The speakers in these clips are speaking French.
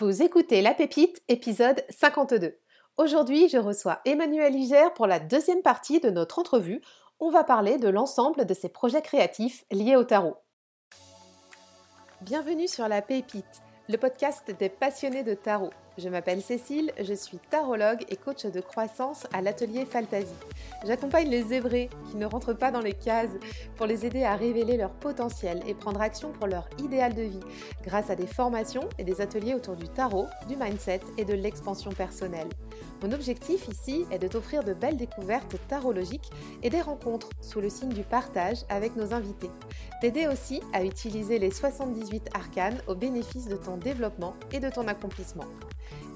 Vous écoutez La Pépite, épisode 52. Aujourd'hui, je reçois Emmanuel Iger pour la deuxième partie de notre entrevue. On va parler de l'ensemble de ses projets créatifs liés au tarot. Bienvenue sur La Pépite, le podcast des passionnés de tarot. Je m'appelle Cécile, je suis tarologue et coach de croissance à l'atelier Fantasy. J'accompagne les zébrés qui ne rentrent pas dans les cases pour les aider à révéler leur potentiel et prendre action pour leur idéal de vie grâce à des formations et des ateliers autour du tarot, du mindset et de l'expansion personnelle. Mon objectif ici est de t'offrir de belles découvertes tarologiques et des rencontres sous le signe du partage avec nos invités. T'aider aussi à utiliser les 78 arcanes au bénéfice de ton développement et de ton accomplissement.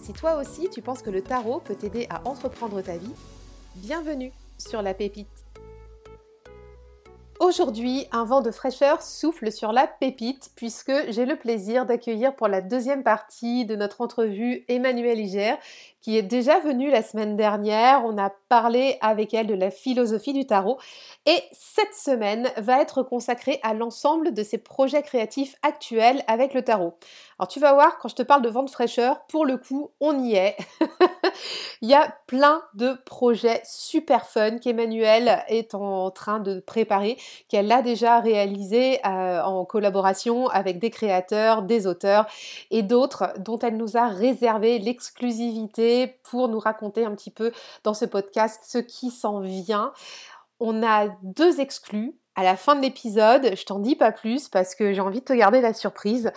Si toi aussi tu penses que le tarot peut t'aider à entreprendre ta vie, bienvenue sur la pépite. Aujourd'hui, un vent de fraîcheur souffle sur la pépite puisque j'ai le plaisir d'accueillir pour la deuxième partie de notre entrevue Emmanuelle Iger qui est déjà venue la semaine dernière. On a parlé avec elle de la philosophie du tarot et cette semaine va être consacrée à l'ensemble de ses projets créatifs actuels avec le tarot. Alors tu vas voir, quand je te parle de vent de fraîcheur, pour le coup, on y est. Il y a plein de projets super fun qu'Emmanuelle est en train de préparer, qu'elle a déjà réalisé euh, en collaboration avec des créateurs, des auteurs et d'autres dont elle nous a réservé l'exclusivité pour nous raconter un petit peu dans ce podcast ce qui s'en vient. On a deux exclus à la fin de l'épisode. Je t'en dis pas plus parce que j'ai envie de te garder la surprise.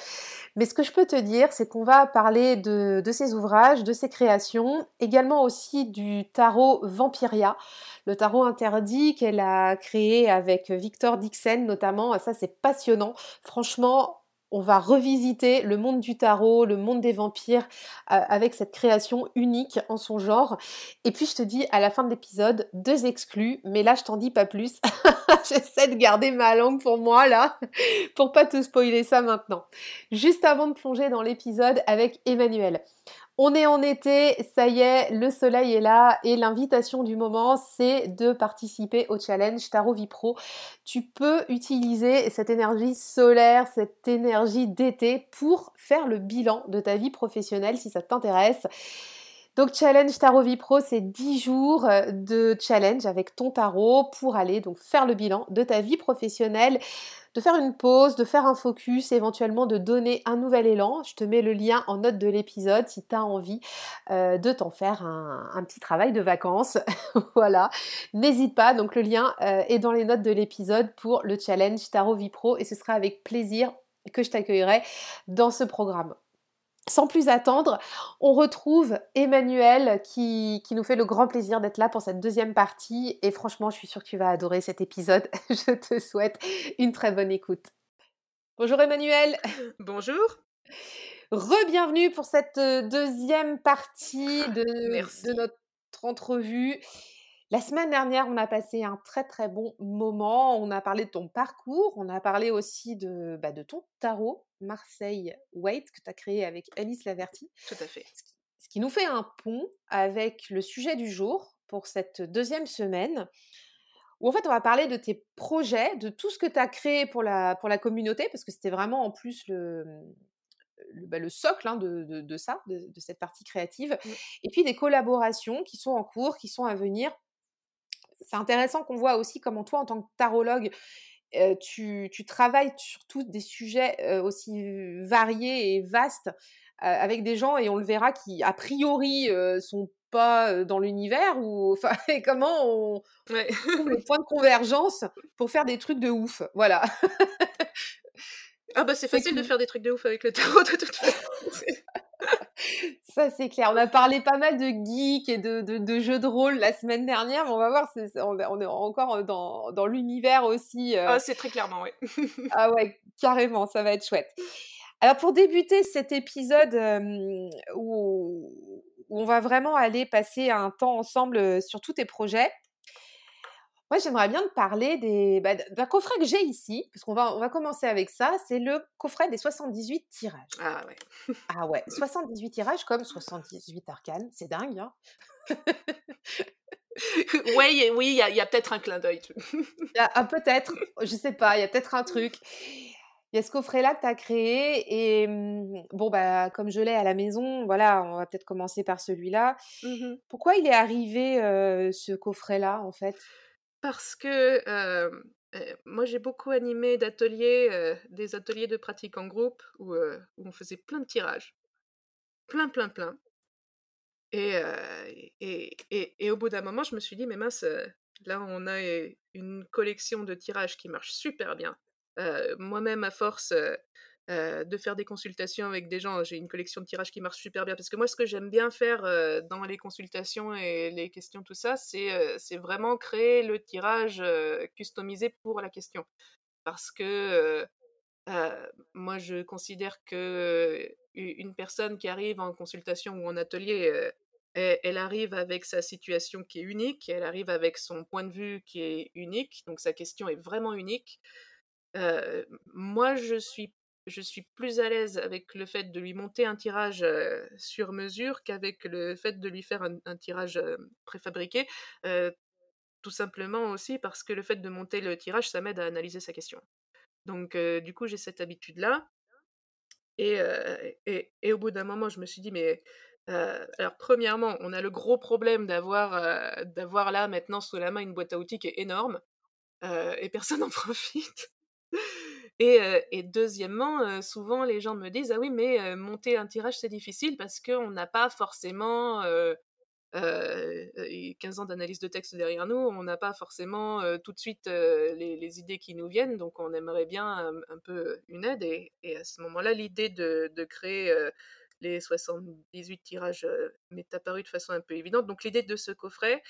Mais ce que je peux te dire, c'est qu'on va parler de, de ses ouvrages, de ses créations, également aussi du tarot Vampiria, le tarot interdit qu'elle a créé avec Victor Dixon notamment. Ça, c'est passionnant. Franchement, on va revisiter le monde du tarot, le monde des vampires euh, avec cette création unique en son genre. Et puis je te dis à la fin de l'épisode deux exclus, mais là je t'en dis pas plus. J'essaie de garder ma langue pour moi là, pour pas te spoiler ça maintenant. Juste avant de plonger dans l'épisode avec Emmanuel. On est en été, ça y est, le soleil est là et l'invitation du moment, c'est de participer au challenge Tarot Vipro. Tu peux utiliser cette énergie solaire, cette énergie d'été pour faire le bilan de ta vie professionnelle si ça t'intéresse. Donc challenge Tarot Vipro, c'est 10 jours de challenge avec ton tarot pour aller donc faire le bilan de ta vie professionnelle de faire une pause, de faire un focus, éventuellement de donner un nouvel élan. Je te mets le lien en note de l'épisode si tu as envie euh, de t'en faire un, petit travail de vacances. voilà, n'hésite pas, donc le lien euh, est dans les notes de l'épisode pour le challenge Tarot Vipro et ce sera avec plaisir que je t'accueillerai dans ce programme sans plus attendre, on retrouve Emmanuel qui, nous fait le grand plaisir d'être là pour cette deuxième partie. Et franchement, je suis sûre que tu vas adorer cet épisode. Je te souhaite une très bonne écoute. Bonjour Emmanuel. Bonjour. Re-bienvenue pour cette euh, deuxième partie de, de notre entrevue. La semaine dernière, on a passé un très très bon moment. On a parlé de ton parcours, on a parlé aussi de, bah, de ton tarot Marseille Wait que tu as créé avec Alice Laverty. Tout à fait. Ce qui nous fait un pont avec le sujet du jour pour cette deuxième semaine où en fait on va parler de tes projets, de tout ce que tu as créé pour la, pour la communauté, parce que c'était vraiment en plus le, le, bah, socle hein, de, de, ça, de, cette partie créative, et puis des collaborations qui sont en cours, qui sont à venir c'est intéressant qu'on voit aussi comment toi, en tant que tarologue, tu, travailles sur tous des sujets aussi variés et vastes avec des gens, et on le verra, qui a priori sont pas dans l'univers ou enfin comment on trouve le point de convergence pour faire des trucs de ouf voilà. Ah bah c'est facile de faire des trucs de ouf avec le tarot de toute façon ça, c'est clair. On a parlé pas mal de geeks et de, jeux de rôle la semaine dernière, mais on va voir, on, est encore dans, l'univers aussi. Euh. Ah, c'est très clairement, oui. ah ouais, carrément, ça va être chouette. Alors, pour débuter cet épisode où, où, on va vraiment aller passer un temps ensemble euh, sur tous tes projets, moi, j'aimerais bien te parler des, bah, d'un coffret que j'ai ici, parce qu'on va, on va commencer avec ça. C'est le coffret des 78 tirages. Ah ouais. ah ouais, 78 tirages comme 78 arcanes. C'est dingue, hein ouais, oui, il y a, peut-être un clin d'œil. ah, peut-être, je sais pas, il y a peut-être un truc. Il y a ce coffret-là que tu as créé et mmh, bon, bah, comme je l'ai à la maison, voilà, on va peut-être commencer par celui-là. Mmh mh. Pourquoi il est arrivé, heu, ce coffret-là, en fait? Parce que, moi j'ai beaucoup animé des ateliers de pratique en groupe où, on faisait plein de tirages. Plein, plein, plein. Et et au bout d'un moment, je me suis dit: «Mais mince, là on a, une collection de tirages qui marche super bien». Moi-même à force, heu, de faire des consultations avec des gens, j'ai une collection de tirages qui marche super bien. Parce que moi ce que j'aime bien faire, heu, dans les consultations et les questions tout ça, c'est, c'est vraiment créer le tirage, heu, customisé pour la question. Parce que, moi je considère que, une personne qui arrive en consultation ou en atelier, elle arrive avec sa situation qui est unique, elle arrive avec son point de vue qui est unique, donc sa question est vraiment unique. Moi je suis je suis plus à l'aise avec le fait de lui monter un tirage, sur mesure qu'avec le fait de lui faire un tirage, préfabriqué. Tout simplement aussi parce que le fait de monter le tirage, ça m'aide à analyser sa question. Donc du coup, j'ai cette habitude-là. Et au bout d'un moment, je me suis dit: «Mais» alors premièrement, on a le gros problème d'avoir, d'avoir là maintenant sous la main une boîte à outils qui est énorme, et personne en profite. Et deuxièmement, souvent les gens me disent: «Ah oui, mais monter un tirage, c'est difficile parce qu'on n'a pas forcément, heu heu heu, 15 ans d'analyse de texte derrière nous, on n'a pas forcément, tout de suite, les idées qui nous viennent, donc on aimerait bien, un peu une aide» et à ce moment-là, l'idée de créer, les 78 tirages, m'est apparue de façon un peu évidente. Donc l'idée de ce coffret,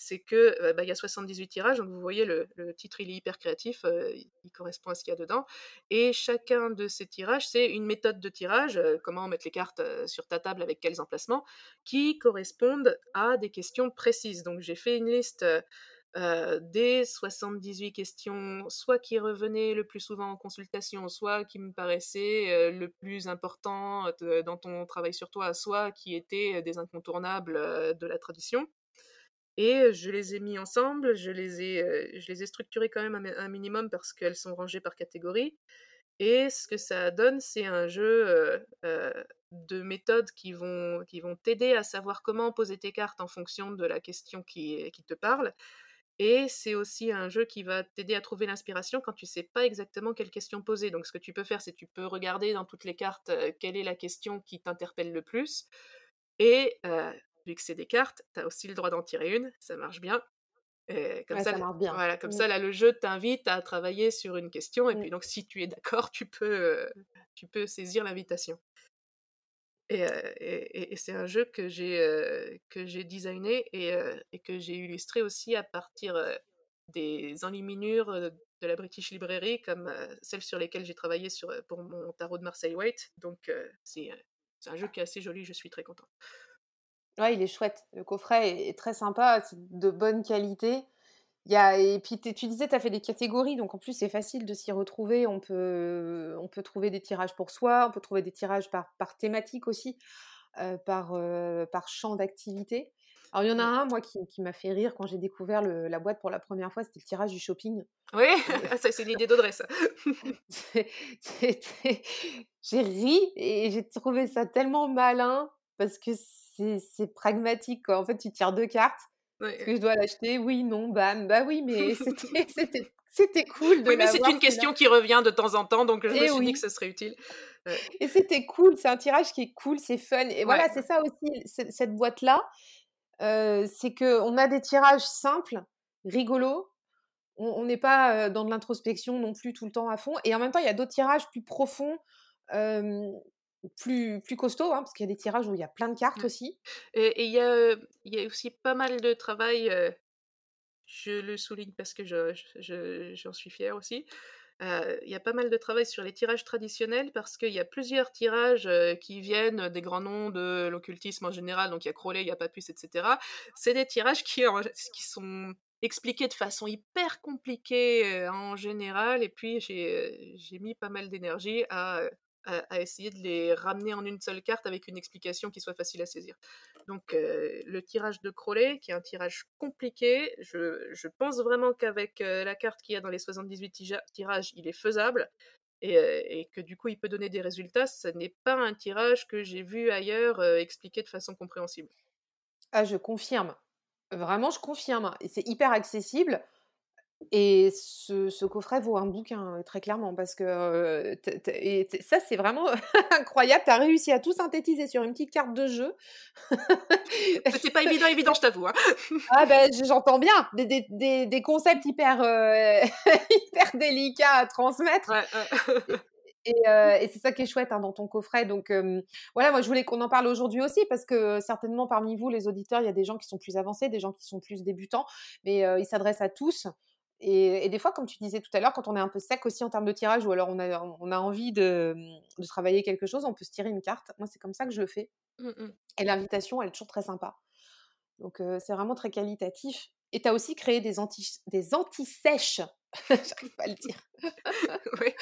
c'est que, heu, bah, il y a 78 tirages, donc vous voyez le titre, il est hyper créatif, heu, il correspond à ce qu'il y a dedans et chacun de ces tirages, c'est une méthode de tirage, heu, comment mettre les cartes, heu, sur ta table avec quels emplacements, qui correspondent à des questions précises. Donc j'ai fait une liste, des 78 questions, soit qui revenaient le plus souvent en consultation, soit qui me paraissaient, le plus important, dans ton travail sur toi, soit qui étaient, des incontournables, de la tradition. Et je les ai mis ensemble, je les ai, heu, je les ai structurés quand même un un minimum parce qu'elles sont rangées par catégorie. Et ce que ça donne, c'est un jeu, heu heu, de méthodes qui vont qui vont t'aider à savoir comment poser tes cartes en fonction de la question qui qui te parle. Et c'est aussi un jeu qui va t'aider à trouver l'inspiration quand tu sais pas exactement quelle question poser. Donc ce que tu peux faire, c'est tu peux regarder dans toutes les cartes, quelle est la question qui t'interpelle le plus. Et vu que c'est des cartes, tu as aussi le droit d'en tirer une, ça marche bien et comme Ouais, ça ça marche bien. voilà, comme Mmh. ça là, le jeu t'invite à travailler sur une question et puis Mmh. donc si tu es d'accord, tu peux, tu peux saisir l'invitation. Et c'est un jeu que j'ai, que j'ai designé et que j'ai illustré aussi à partir, des enluminures, de la British Library comme, celles sur lesquelles j'ai travaillé sur, pour mon tarot de Marseille Waite. Donc c'est, un jeu qui est assez joli, je suis très contente. Ouais, il est chouette. Le coffret est est très sympa, c'est de bonne qualité. Il y a et puis tu disais, tu as fait des catégories, donc en plus, c'est facile de s'y retrouver. On peut on peut trouver des tirages pour soi, on peut trouver des tirages par par thématique aussi, heu, par, heu, par champ d'activité. Alors, il y en a Ouais. un, moi, qui qui m'a fait rire quand j'ai découvert le la boîte pour la 1re fois, c'était le tirage du shopping. Oui, ah ça, c'est l'idée d'Audrey ça. c'est c'était j'ai ri et j'ai trouvé ça tellement malin parce que c'est pragmatique, quoi. En fait, tu tires 2 cartes. Ouais, Est-ce que je dois l'acheter? Oui, non, bam. Bah oui, mais c'était c'était cool de Oui, mais c'est une question qui revient de temps en temps, donc je me Et suis dit que ce serait utile. Ouais. Et c'était cool, c'est un tirage qui est cool, c'est fun et Ouais, voilà, c'est ça aussi, cette boîte-là, heu, c'est qu'on a des tirages simples, rigolos. On n'est pas, heu, dans de l'introspection non plus tout le temps à fond et en même temps, il y a d'autres tirages plus profonds, hem, plus plus costauds, hein, parce qu'il y a des tirages où il y a plein de cartes Ouais aussi. et il y a, y a aussi pas mal de travail, je le souligne parce que je je je j'en suis fière aussi. Il y a pas mal de travail sur les tirages traditionnels parce qu'il y a plusieurs tirages, qui viennent des grands noms de l'occultisme en général, donc il y a Crowley, il y a Papus et cetera. C'est des tirages qui qui sont expliqués de façon hyper compliquée, en général et puis j'ai, mis pas mal d'énergie à, à essayer de les ramener en une seule carte avec une explication qui soit facile à saisir. Donc heu, le tirage de Crowley, qui est un tirage compliqué, je je pense vraiment qu'avec, heu, la carte qu'il y a dans les 78 tija tirages, il est faisable. et, que du coup il peut donner des résultats, ce n'est pas un tirage que j'ai vu ailleurs expliqué de façon compréhensible. Ah, je confirme. Vraiment, je confirme. Et c'est hyper accessible. Et ce, coffret vaut un bouquin, très clairement, parce que ça, c'est vraiment incroyable. Tu as réussi à tout synthétiser sur une petite carte de jeu. c'est pas évident, évident, je t'avoue. Hein. ah ben, j'entends bien. Des, concepts hyper, hyper délicats à transmettre. Et, c'est ça qui est chouette hein, dans ton coffret. Donc voilà, moi je voulais qu'on en parle aujourd'hui aussi parce que certainement parmi vous, les auditeurs, il y a des gens qui sont plus avancés, des gens qui sont plus débutants, mais il s'adresse à tous. Et, des fois, comme tu disais tout à l'heure, quand on est un peu sec aussi en termes de tirage, ou alors on a, on a envie de, de travailler quelque chose, on peut se tirer une carte. Moi, c'est comme ça que je le fais. Mmh. Et l'invitation, elle est toujours très sympa. Donc, c'est vraiment très qualitatif. Et tu as aussi créé des, anti, des anti-sèches. J'arrive pas à le dire. oui.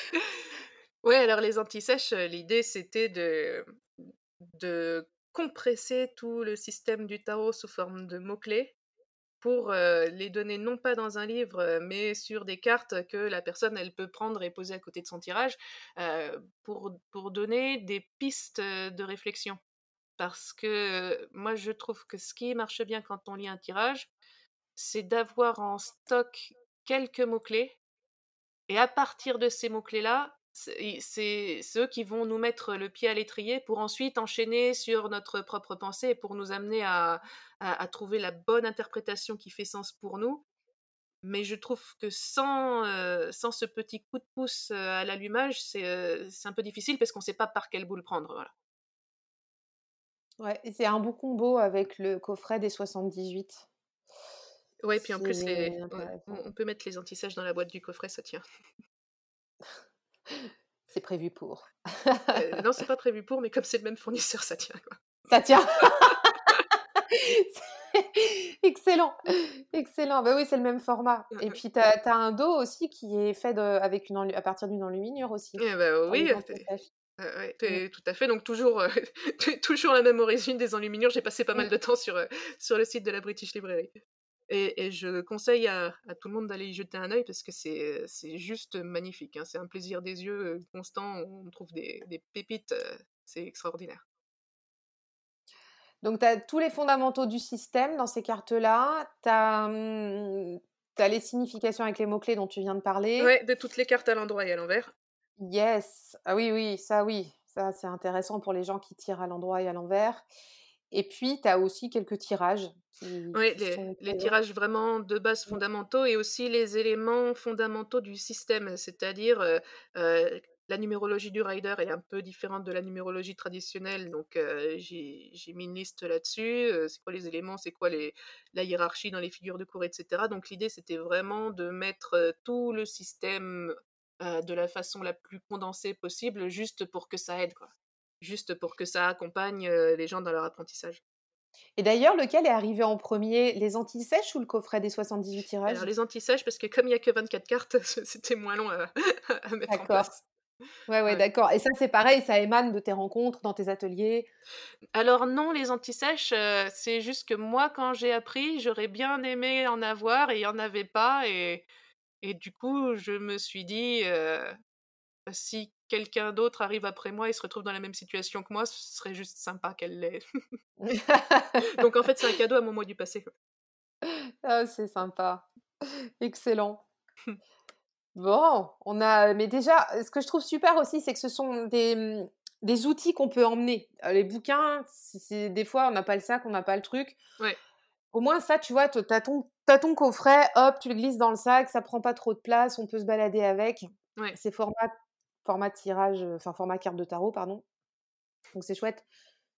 ouais, alors les anti-sèches, l'idée, c'était de, de compresser tout le système du tarot sous forme de mots-clés pour les donner non pas dans un livre, mais sur des cartes que la personne elle peut prendre et poser à côté de son tirage, pour, pour donner des pistes de réflexion. Parce que moi je trouve que ce qui marche bien quand on lit un tirage, c'est d'avoir en stock quelques mots-clés, et à partir de ces mots-clés-là, c'est ceux qui vont nous mettre le pied à l'étrier pour ensuite enchaîner sur notre propre pensée et pour nous amener à, trouver la bonne interprétation qui fait sens pour nous. Mais je trouve que sans, euh, sans ce petit coup de pouce euh, à l'allumage, euh, c'est un peu difficile parce qu'on ne sait pas par quelle boule prendre. Voilà. Ouais, c'est un beau combo avec le coffret des 78. Ouais, puis en plus, on, peut mettre les antisèches dans la boîte du coffret, ça tient. C'est prévu pour. euh, non, c'est pas prévu pour, mais comme c'est le même fournisseur, ça tient. Quoi. Ça tient. Excellent, excellent. Bah oui, c'est le même format. Mmh, Et mmh. puis, tu as, un dos aussi qui est fait de, avec une à partir d'une enluminure aussi. Eh bah, oui, mmh. tout à fait. Donc, toujours, euh, toujours la même origine des enluminures. J'ai passé pas mal de temps sur, euh, sur le site de la British Library. Et, je conseille à, tout le monde d'aller y jeter un œil parce que c'est juste magnifique. Hein. C'est un plaisir des yeux constant. On trouve des, pépites. C'est extraordinaire. Donc, tu as tous les fondamentaux du système dans ces cartes-là. Tu as, mmh, les significations avec les mots-clés dont tu viens de parler. Oui, de toutes les cartes à l'endroit et à l'envers. Yes. Ah oui, oui, ça, oui. Ça, c'est intéressant pour les gens qui tirent à l'endroit et à l'envers. Et puis, tu as aussi quelques tirages. oui, les, tirages vraiment de base mmh. fondamentaux et aussi les éléments fondamentaux du système, c'est-à-dire la numérologie du rider est un peu différente de la numérologie traditionnelle, donc j'ai mis une liste là-dessus. c'est quoi les éléments, c'est quoi les, la hiérarchie dans les figures de cours, etc. Donc l'idée, c'était vraiment de mettre tout le système de la façon la plus condensée possible, juste pour que ça aide, quoi juste pour que ça accompagne les gens dans leur apprentissage. Et d'ailleurs, lequel est arrivé en premier, les anti-sèches ou le coffret des 78 tirages? Alors les anti-sèches, parce que comme il n'y a que 24 cartes, c'était moins long à, mettre en place. Ouais, ouais, d'accord. Et ça, c'est pareil, ça émane de tes rencontres, dans tes ateliers? Alors non, les anti-sèches, c'est juste que moi, quand j'ai appris, j'aurais bien aimé en avoir et il n'y en avait pas. Et, et du coup, je me suis dit, si quelqu'un d'autre arrive après moi et se retrouve dans la même situation que moi, ce serait juste sympa qu'elle l'ait. Donc en fait, c'est un cadeau à mon moi du passé. Ah, c'est sympa. Excellent. Bon, on a. Mais déjà, ce que je trouve super aussi, c'est que ce sont des, mmh, des outils qu'on peut emmener. Euh, les bouquins, c'est des fois, on n'a pas le sac, on n'a pas le truc. Ouais. Au moins, ça, tu vois, tu as ton, as ton coffret, hop, tu le glisses dans le sac, ça prend pas trop de place, on peut se balader avec. Ouais. C'est format format tirage, enfin format carte de tarot, pardon. Donc c'est chouette,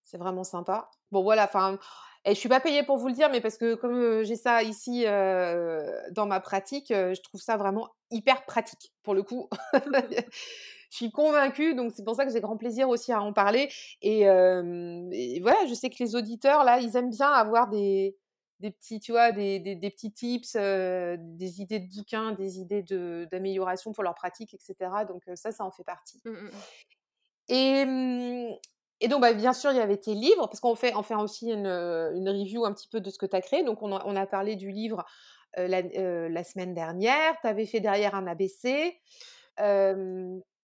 c'est vraiment sympa. Bon voilà, enfin, et je suis pas payée pour vous le dire, mais parce que comme j'ai ça ici dans ma pratique, je trouve ça vraiment hyper pratique pour le coup. je suis convaincue, donc c'est pour ça que j'ai grand plaisir aussi à en parler. Et, et, voilà, je sais que les auditeurs là, ils aiment bien avoir des, des petits, tu vois, des, des, petits tips, euh, des idées de bouquins, des idées d'amélioration pour leur pratique, etc. Donc ça, ça en fait partie. Mmh, mmh, mmh. Et, et, donc, bah, bien sûr, il y avait tes livres, parce qu'on fait, on fait aussi une, une, review un petit peu de ce que tu as créé. Donc, on a, on a, parlé du livre la, la, semaine dernière. Tu avais fait derrière un ABC.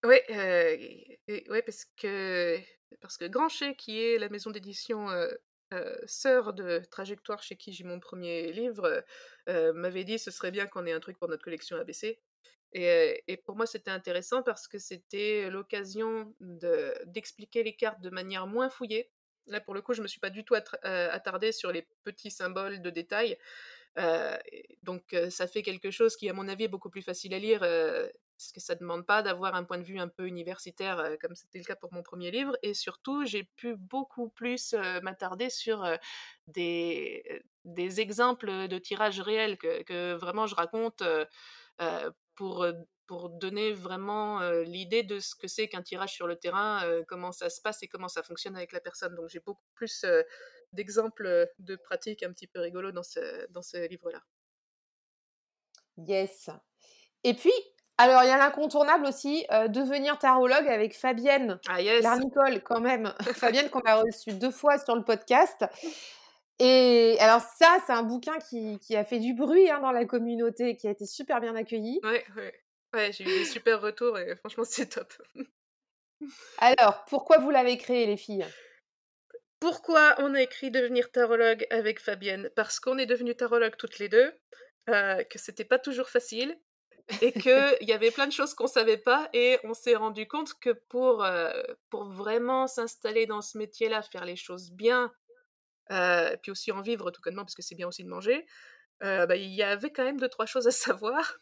Ouais, parce que parce que Grancher, qui est la maison d'édition, heu, sœur de Trajectoire, chez qui j'ai mon premier livre, heu, m'avait dit: «Ce serait bien qu'on ait un truc pour notre collection ABC» et heu et pour moi, c'était intéressant parce que c'était l'occasion de d'expliquer les cartes de manière moins fouillée. Là, pour le coup, je me suis pas du tout attardée sur les petits symboles de détail, et donc ça fait quelque chose qui, à mon avis, est beaucoup plus facile à lire, parce que ça demande pas d'avoir un point de vue un peu universitaire, comme c'était le cas pour mon premier livre et surtout, j'ai pu beaucoup plus, m'attarder sur, des, exemples, de tirages réels que vraiment je raconte, pour, donner vraiment, l'idée de ce que c'est qu'un tirage sur le terrain, comment ça se passe et comment ça fonctionne avec la personne. Donc j'ai beaucoup plus, d'exemples, de pratiques un petit peu rigolos dans ce livre-là. Yes. Et puis, alors il y a l'incontournable aussi, heu, devenir tarologue avec Fabienne Ah yes! Larnicole quand même. Fabienne qu'on a reçue 2 fois sur le podcast et alors ça, c'est un bouquin qui qui a fait du bruit, hein, dans la communauté, qui a été super bien accueilli. Ouais, ouais. Ouais, j'ai eu des super retours et franchement, c'est top. Alors, pourquoi vous l'avez créé les filles? Pourquoi on a écrit devenir tarologue avec Fabienne? Parce qu'on est devenues tarologues toutes les 2, heu, que c'était pas toujours facile et qu'il y avait plein de choses qu'on savait pas et on s'est rendu compte que pour, heu, pour vraiment s'installer dans ce métier-là, faire les choses bien, heu, puis aussi en vivre tout connement parce que c'est bien aussi de manger, heu, bah, il y avait quand même deux trois choses à savoir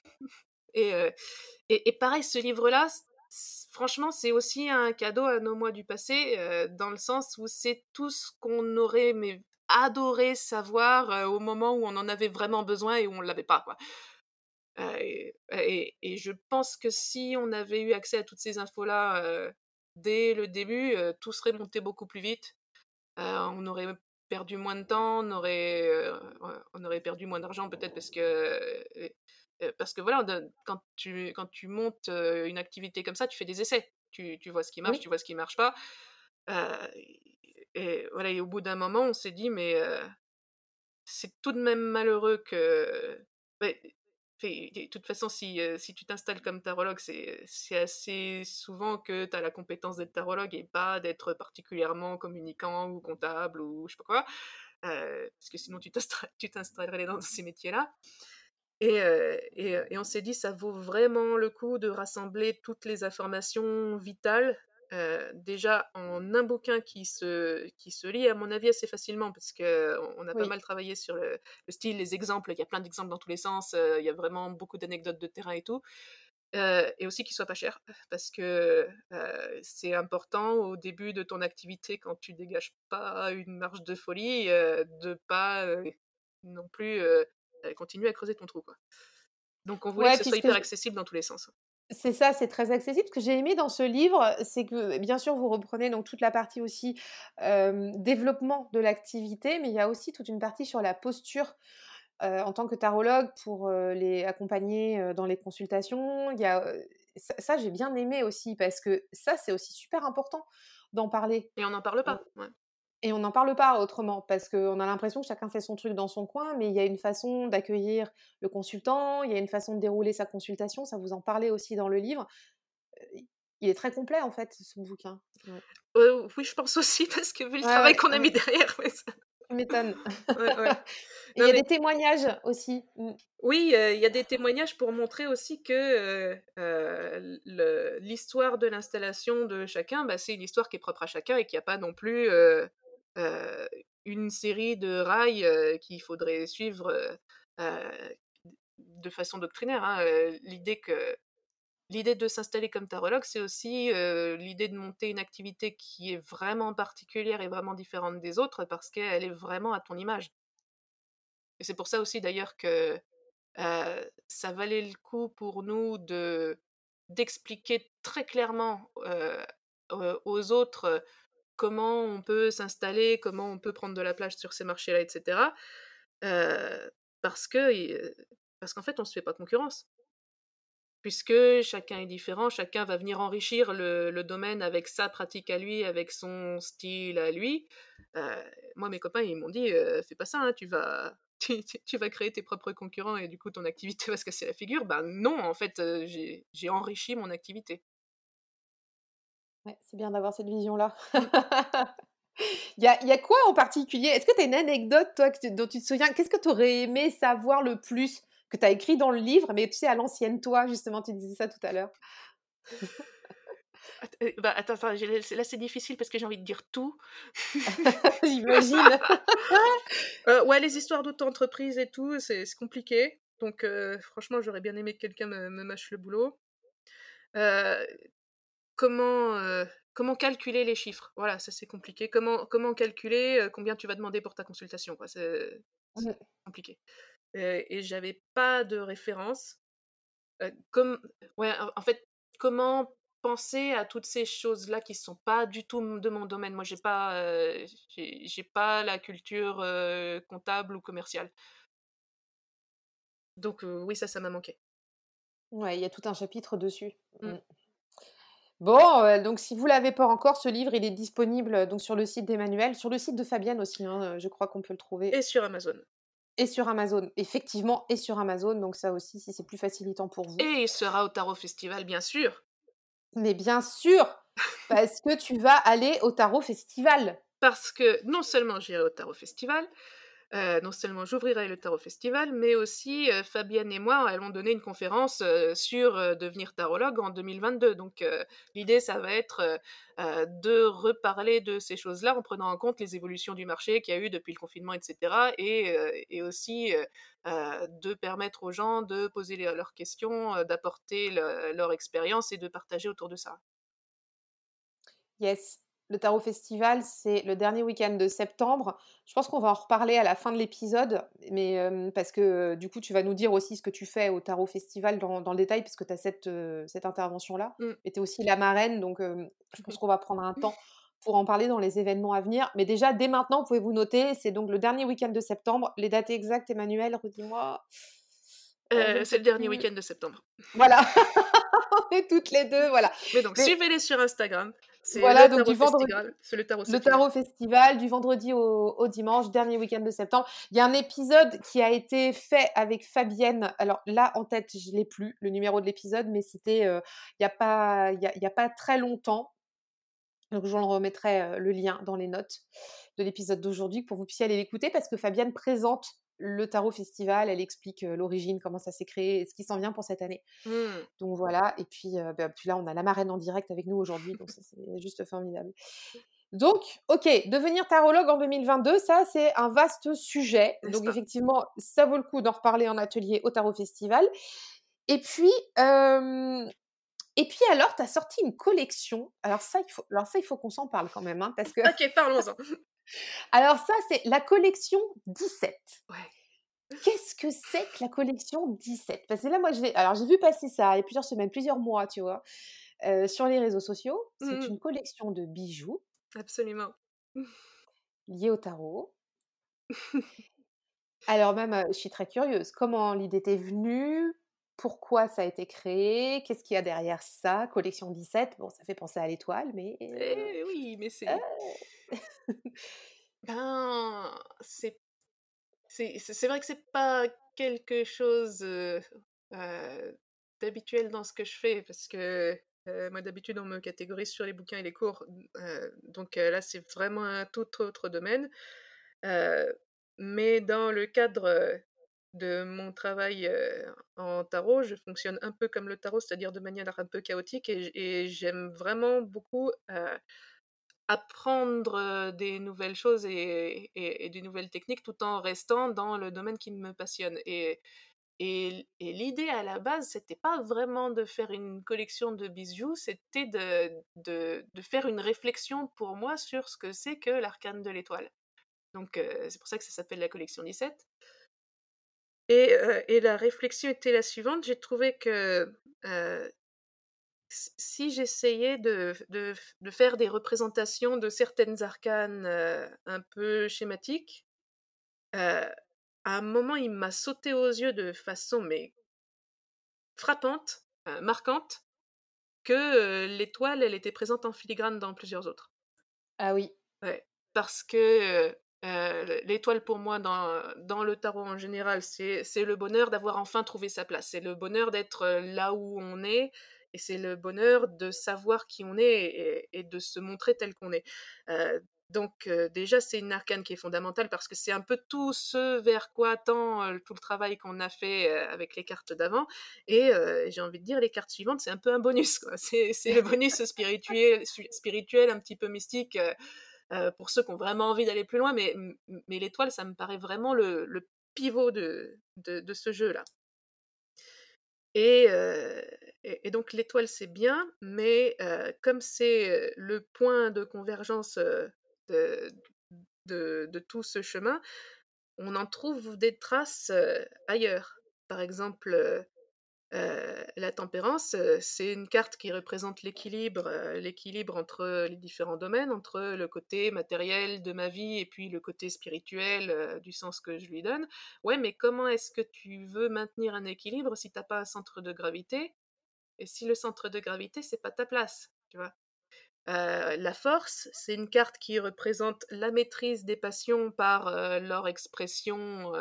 et et pareil ce livre-là, franchement, c'est aussi un cadeau à nos moi du passé, dans le sens où c'est tout ce qu'on aurait adoré savoir, au moment où on en avait vraiment besoin et où on l'avait pas. Heu et et et je pense que si on avait eu accès à toutes ces infos-là, dès le début, tout serait monté beaucoup plus vite. On aurait perdu moins de temps, on aurait, on aurait perdu moins d'argent peut-être parce que, parce que voilà, quand tu quand tu montes, une activité comme ça, tu fais des essais. Tu tu vois ce qui marche, Oui, tu vois ce qui marche pas. Et voilà et au bout d'un moment, on s'est dit: «Mais, c'est tout de même malheureux que» fait de toute façon, si, heu, si tu t'installes comme tarologue, c'est assez souvent que tu as la compétence d'être tarologue et pas d'être particulièrement communicant ou comptable ou je sais pas quoi. Heu, parce que sinon tu t'insta tu t'installerais dans ces métiers-là. Et heu et et on s'est dit: «Ça vaut vraiment le coup de rassembler toutes les informations vitales», heu, déjà en un bouquin qui se qui se lit à mon avis assez facilement parce qu'on on a pas mal travaillé sur le le style, les exemples, il y a plein d'exemples dans tous les sens, heu, il y a vraiment beaucoup d'anecdotes de terrain et tout. Heu et aussi qu'il soit pas cher parce que, c'est important au début de ton activité quand tu dégages pas une marge de folie, de pas, non plus, continuer à creuser ton trou, quoi. Donc on voulait que ce soit hyper accessible dans tous les sens. C'est ça, c'est très accessible. Ce que j'ai aimé dans ce livre, c'est que, bien sûr, vous reprenez donc toute la partie aussi, développement de l'activité, mais il y a aussi toute une partie sur la posture, en tant que tarologue pour, les accompagner, dans les consultations. Il y a, ça ça j'ai bien aimé aussi parce que ça, c'est aussi super important d'en parler. Et on n'en parle pas, ouais. Et on n'en parle pas autrement parce qu'on a l'impression que chacun fait son truc dans son coin, mais il y a une façon d'accueillir le consultant, il y a une façon de dérouler sa consultation, ça vous en parlez aussi dans le livre. Heu, il est très complet en fait ce bouquin. Ouais. Heu, oui, je pense aussi parce que vu le Ouais, travail ouais, qu'on a mis derrière, ouais, ça. Et il y a mais des témoignages aussi. Mmh. Oui, heu, il y a des témoignages pour montrer aussi que, l'histoire de l'installation de chacun, bah, c'est une histoire qui est propre à chacun et qu'il y a pas non plus, une série de rails, heu, qu'il faudrait suivre, heu, de façon doctrinaire, hein, l'idée que l'idée de s'installer comme tarologue, c'est aussi, l'idée de monter une activité qui est vraiment particulière et vraiment différente des autres parce qu'elle est vraiment à ton image. Et c'est pour ça aussi d'ailleurs que ça valait le coup pour nous de d'expliquer très clairement, aux autres, comment on peut s'installer, comment on peut prendre de la place sur ces marchés-là et cetera. Heu, parce que parce qu'en fait, on se fait pas concurrence. Puisque chacun est différent, chacun va venir enrichir le domaine avec sa pratique à lui, avec son style à lui. Moi, mes copains, ils m'ont dit: «Heu, fais pas ça, hein, tu vas tu vas créer tes propres concurrents et du coup ton activité va se casser la figure». Ben non, en fait, j'ai enrichi mon activité. Ouais, c'est bien d'avoir cette vision-là. Il y a y a quoi en particulier? Est-ce que tu as une anecdote, toi, que dont tu te souviens? Qu'est-ce que tu aurais aimé savoir le plus, que tu as écrit dans le livre, mais tu sais, à l'ancienne toi, justement, tu disais ça tout à l'heure? Heu, bah, attends, attends, là, c'est difficile parce que j'ai envie de dire tout. J'imagine. Heu, ouais, les histoires d'auto-entreprise et tout, c'est compliqué. Donc heu, franchement, j'aurais bien aimé que quelqu'un me me mâche le boulot. Heu, comment, comment calculer les chiffres? Voilà, ça, c'est compliqué. Comment comment calculer, combien tu vas demander pour ta consultation, quoi? C'est Mmh. compliqué. Et j'avais pas de référence. Comme ouais, en fait, comment penser à toutes ces choses-là qui sont pas du tout de mon domaine? Moi, j'ai pas, j'ai pas la culture, comptable ou commerciale. Donc oui, ça, ça m'a manqué. Ouais, il y a tout un chapitre dessus. Mmh. Bon, heu, donc si vous l'avez pas encore, ce livre, il est disponible, heu, donc sur le site d'Emmanuel, sur le site de Fabienne aussi, hein, heu, je crois qu'on peut le trouver Et sur Amazon. et sur Amazon. Effectivement et sur Amazon, donc ça aussi, si c'est plus facilitant pour vous. Et il sera au Tarot Festival, bien sûr! Mais bien sûr! Parce que tu vas aller au Tarot Festival! Parce que non seulement j'irai au Tarot Festival, heu, non seulement j'ouvrirai le Tarot Festival, mais aussi, heu, Fabienne et moi allons donner une conférence, heu, sur, devenir tarologue en 2022. Donc l'idée, ça va être, de reparler de ces choses-là en prenant en compte les évolutions du marché qu'il y a eu depuis le confinement et cetera et aussi, de permettre aux gens de poser leurs questions, d'apporter le leur expérience et de partager autour de ça. Yes, le Tarot Festival, c'est le dernier week-end de septembre. Je pense qu'on va en reparler à la fin de l'épisode, mais hem, parce que, du coup, tu vas nous dire aussi ce que tu fais au Tarot Festival dans dans le détail puisque tu as cette, heu, cette intervention-là Mmh. et tu es aussi la marraine donc je pense qu'on va prendre un temps pour en parler dans les événements à venir. Mais déjà, dès maintenant, vous pouvez vous noter, c'est donc le dernier week-end de septembre. Les dates exactes, Emmanuelle, redis-moi? C'est le dernier week-end de septembre. Voilà, on est toutes les 2, voilà. Mais donc Mais suivez-les sur Instagram, voilà, le donc Tarot du vendredi le Tarot le. Tarot Festival du vendredi au au dimanche, dernier week-end de septembre. Il y a un épisode qui a été fait avec Fabienne. Alors là, en tête, je l'ai plus, le numéro de l'épisode, mais c'était, heu, il y a pas il y a il y a pas très longtemps. Donc je vous remettrai, heu, le lien dans les notes de l'épisode d'aujourd'hui pour que vous puissiez aller l'écouter parce que Fabienne présente le Tarot Festival. Elle explique, l'origine, comment ça s'est créé ce qui s'en vient pour cette année. Mmh. Donc voilà et puis, bah, puis là, on a la marraine en direct avec nous aujourd'hui, donc c'est juste formidable. Donc OK, devenir tarologue en 2022, ça, c'est un vaste sujet. Donc effectivement, ça vaut le coup d'en reparler en atelier au Tarot Festival et puis, et puis alors, tu as sorti une collection. Alors ça, il faut alors ça, il faut qu'on s'en parle quand même, hein, parce que OK, parlons-en. Alors ça, c'est la collection 17. Ouais. Qu'est-ce que c'est que la collection 17? Parce que là, moi, alors j'ai vu passer ça il y a plusieurs semaines, plusieurs mois, tu vois? Sur les réseaux sociaux. Mmh C'est mh. une collection de bijoux Absolument. liés au tarot. Alors même, je suis très curieuse. Comment l'idée t'est venue? Pourquoi ça a été créé? Qu'est-ce qu'il y a derrière ça? Collection 17, bon, ça fait penser à l'étoile, mais Eh oui, mais c'est ben, c'est vrai que c'est pas quelque chose, d'habituel dans ce que je fais parce que, moi, d'habitude, on me catégorise sur les bouquins et les cours, donc là, c'est vraiment un tout autre domaine. Mais dans le cadre, de mon travail, en tarot, je fonctionne un peu comme le tarot, c'est-à-dire de manière un peu chaotique et j'aime vraiment beaucoup, apprendre, des nouvelles choses et des nouvelles techniques tout en restant dans le domaine qui me passionne et et l'idée à la base, c'était pas vraiment de faire une collection de bijoux, c'était de de faire une réflexion pour moi sur ce que c'est que l'arcane de l'étoile. Donc c'est pour ça que ça s'appelle la collection 17 et et la réflexion était la suivante, j'ai trouvé que, si j'essayais de faire des représentations de certaines arcanes, un peu schématiques, à un moment, il m'a sauté aux yeux de façon mais frappante, heu, marquante, que, l'étoile, elle était présente en filigrane dans plusieurs autres. Ah oui. Ouais, parce que, l'étoile pour moi dans dans le tarot en général, c'est le bonheur d'avoir enfin trouvé sa place. C'est le bonheur d'être, là où on est et c'est le bonheur de savoir qui on est et, de se montrer tel qu'on est. Donc déjà, c'est une arcane qui est fondamentale parce que c'est un peu tout ce vers quoi tend tout le travail qu'on a fait avec les cartes d'avant. Et j'ai envie de dire, les cartes suivantes, c'est un peu un bonus. C'est le bonus spirituel, spirituel, un petit peu mystique. pour ceux qui ont vraiment envie d'aller plus loin, mais, mais l'étoile, ça me paraît vraiment le, pivot de, de, ce jeu-là. Et, et, donc l'étoile, c'est bien, mais comme c'est le point de convergence de, tout ce chemin, on en trouve des traces ailleurs. Par exemple, la tempérance, c'est une carte qui représente l'équilibre, l'équilibre entre les différents domaines, entre le côté matériel de ma vie et puis le côté spirituel du sens que je lui donne. Ouais, mais comment est-ce que tu veux maintenir un équilibre si t'as pas un centre de gravité et si le centre de gravité c'est pas ta place, tu vois? La force, c'est une carte qui représente la maîtrise des passions par leur expression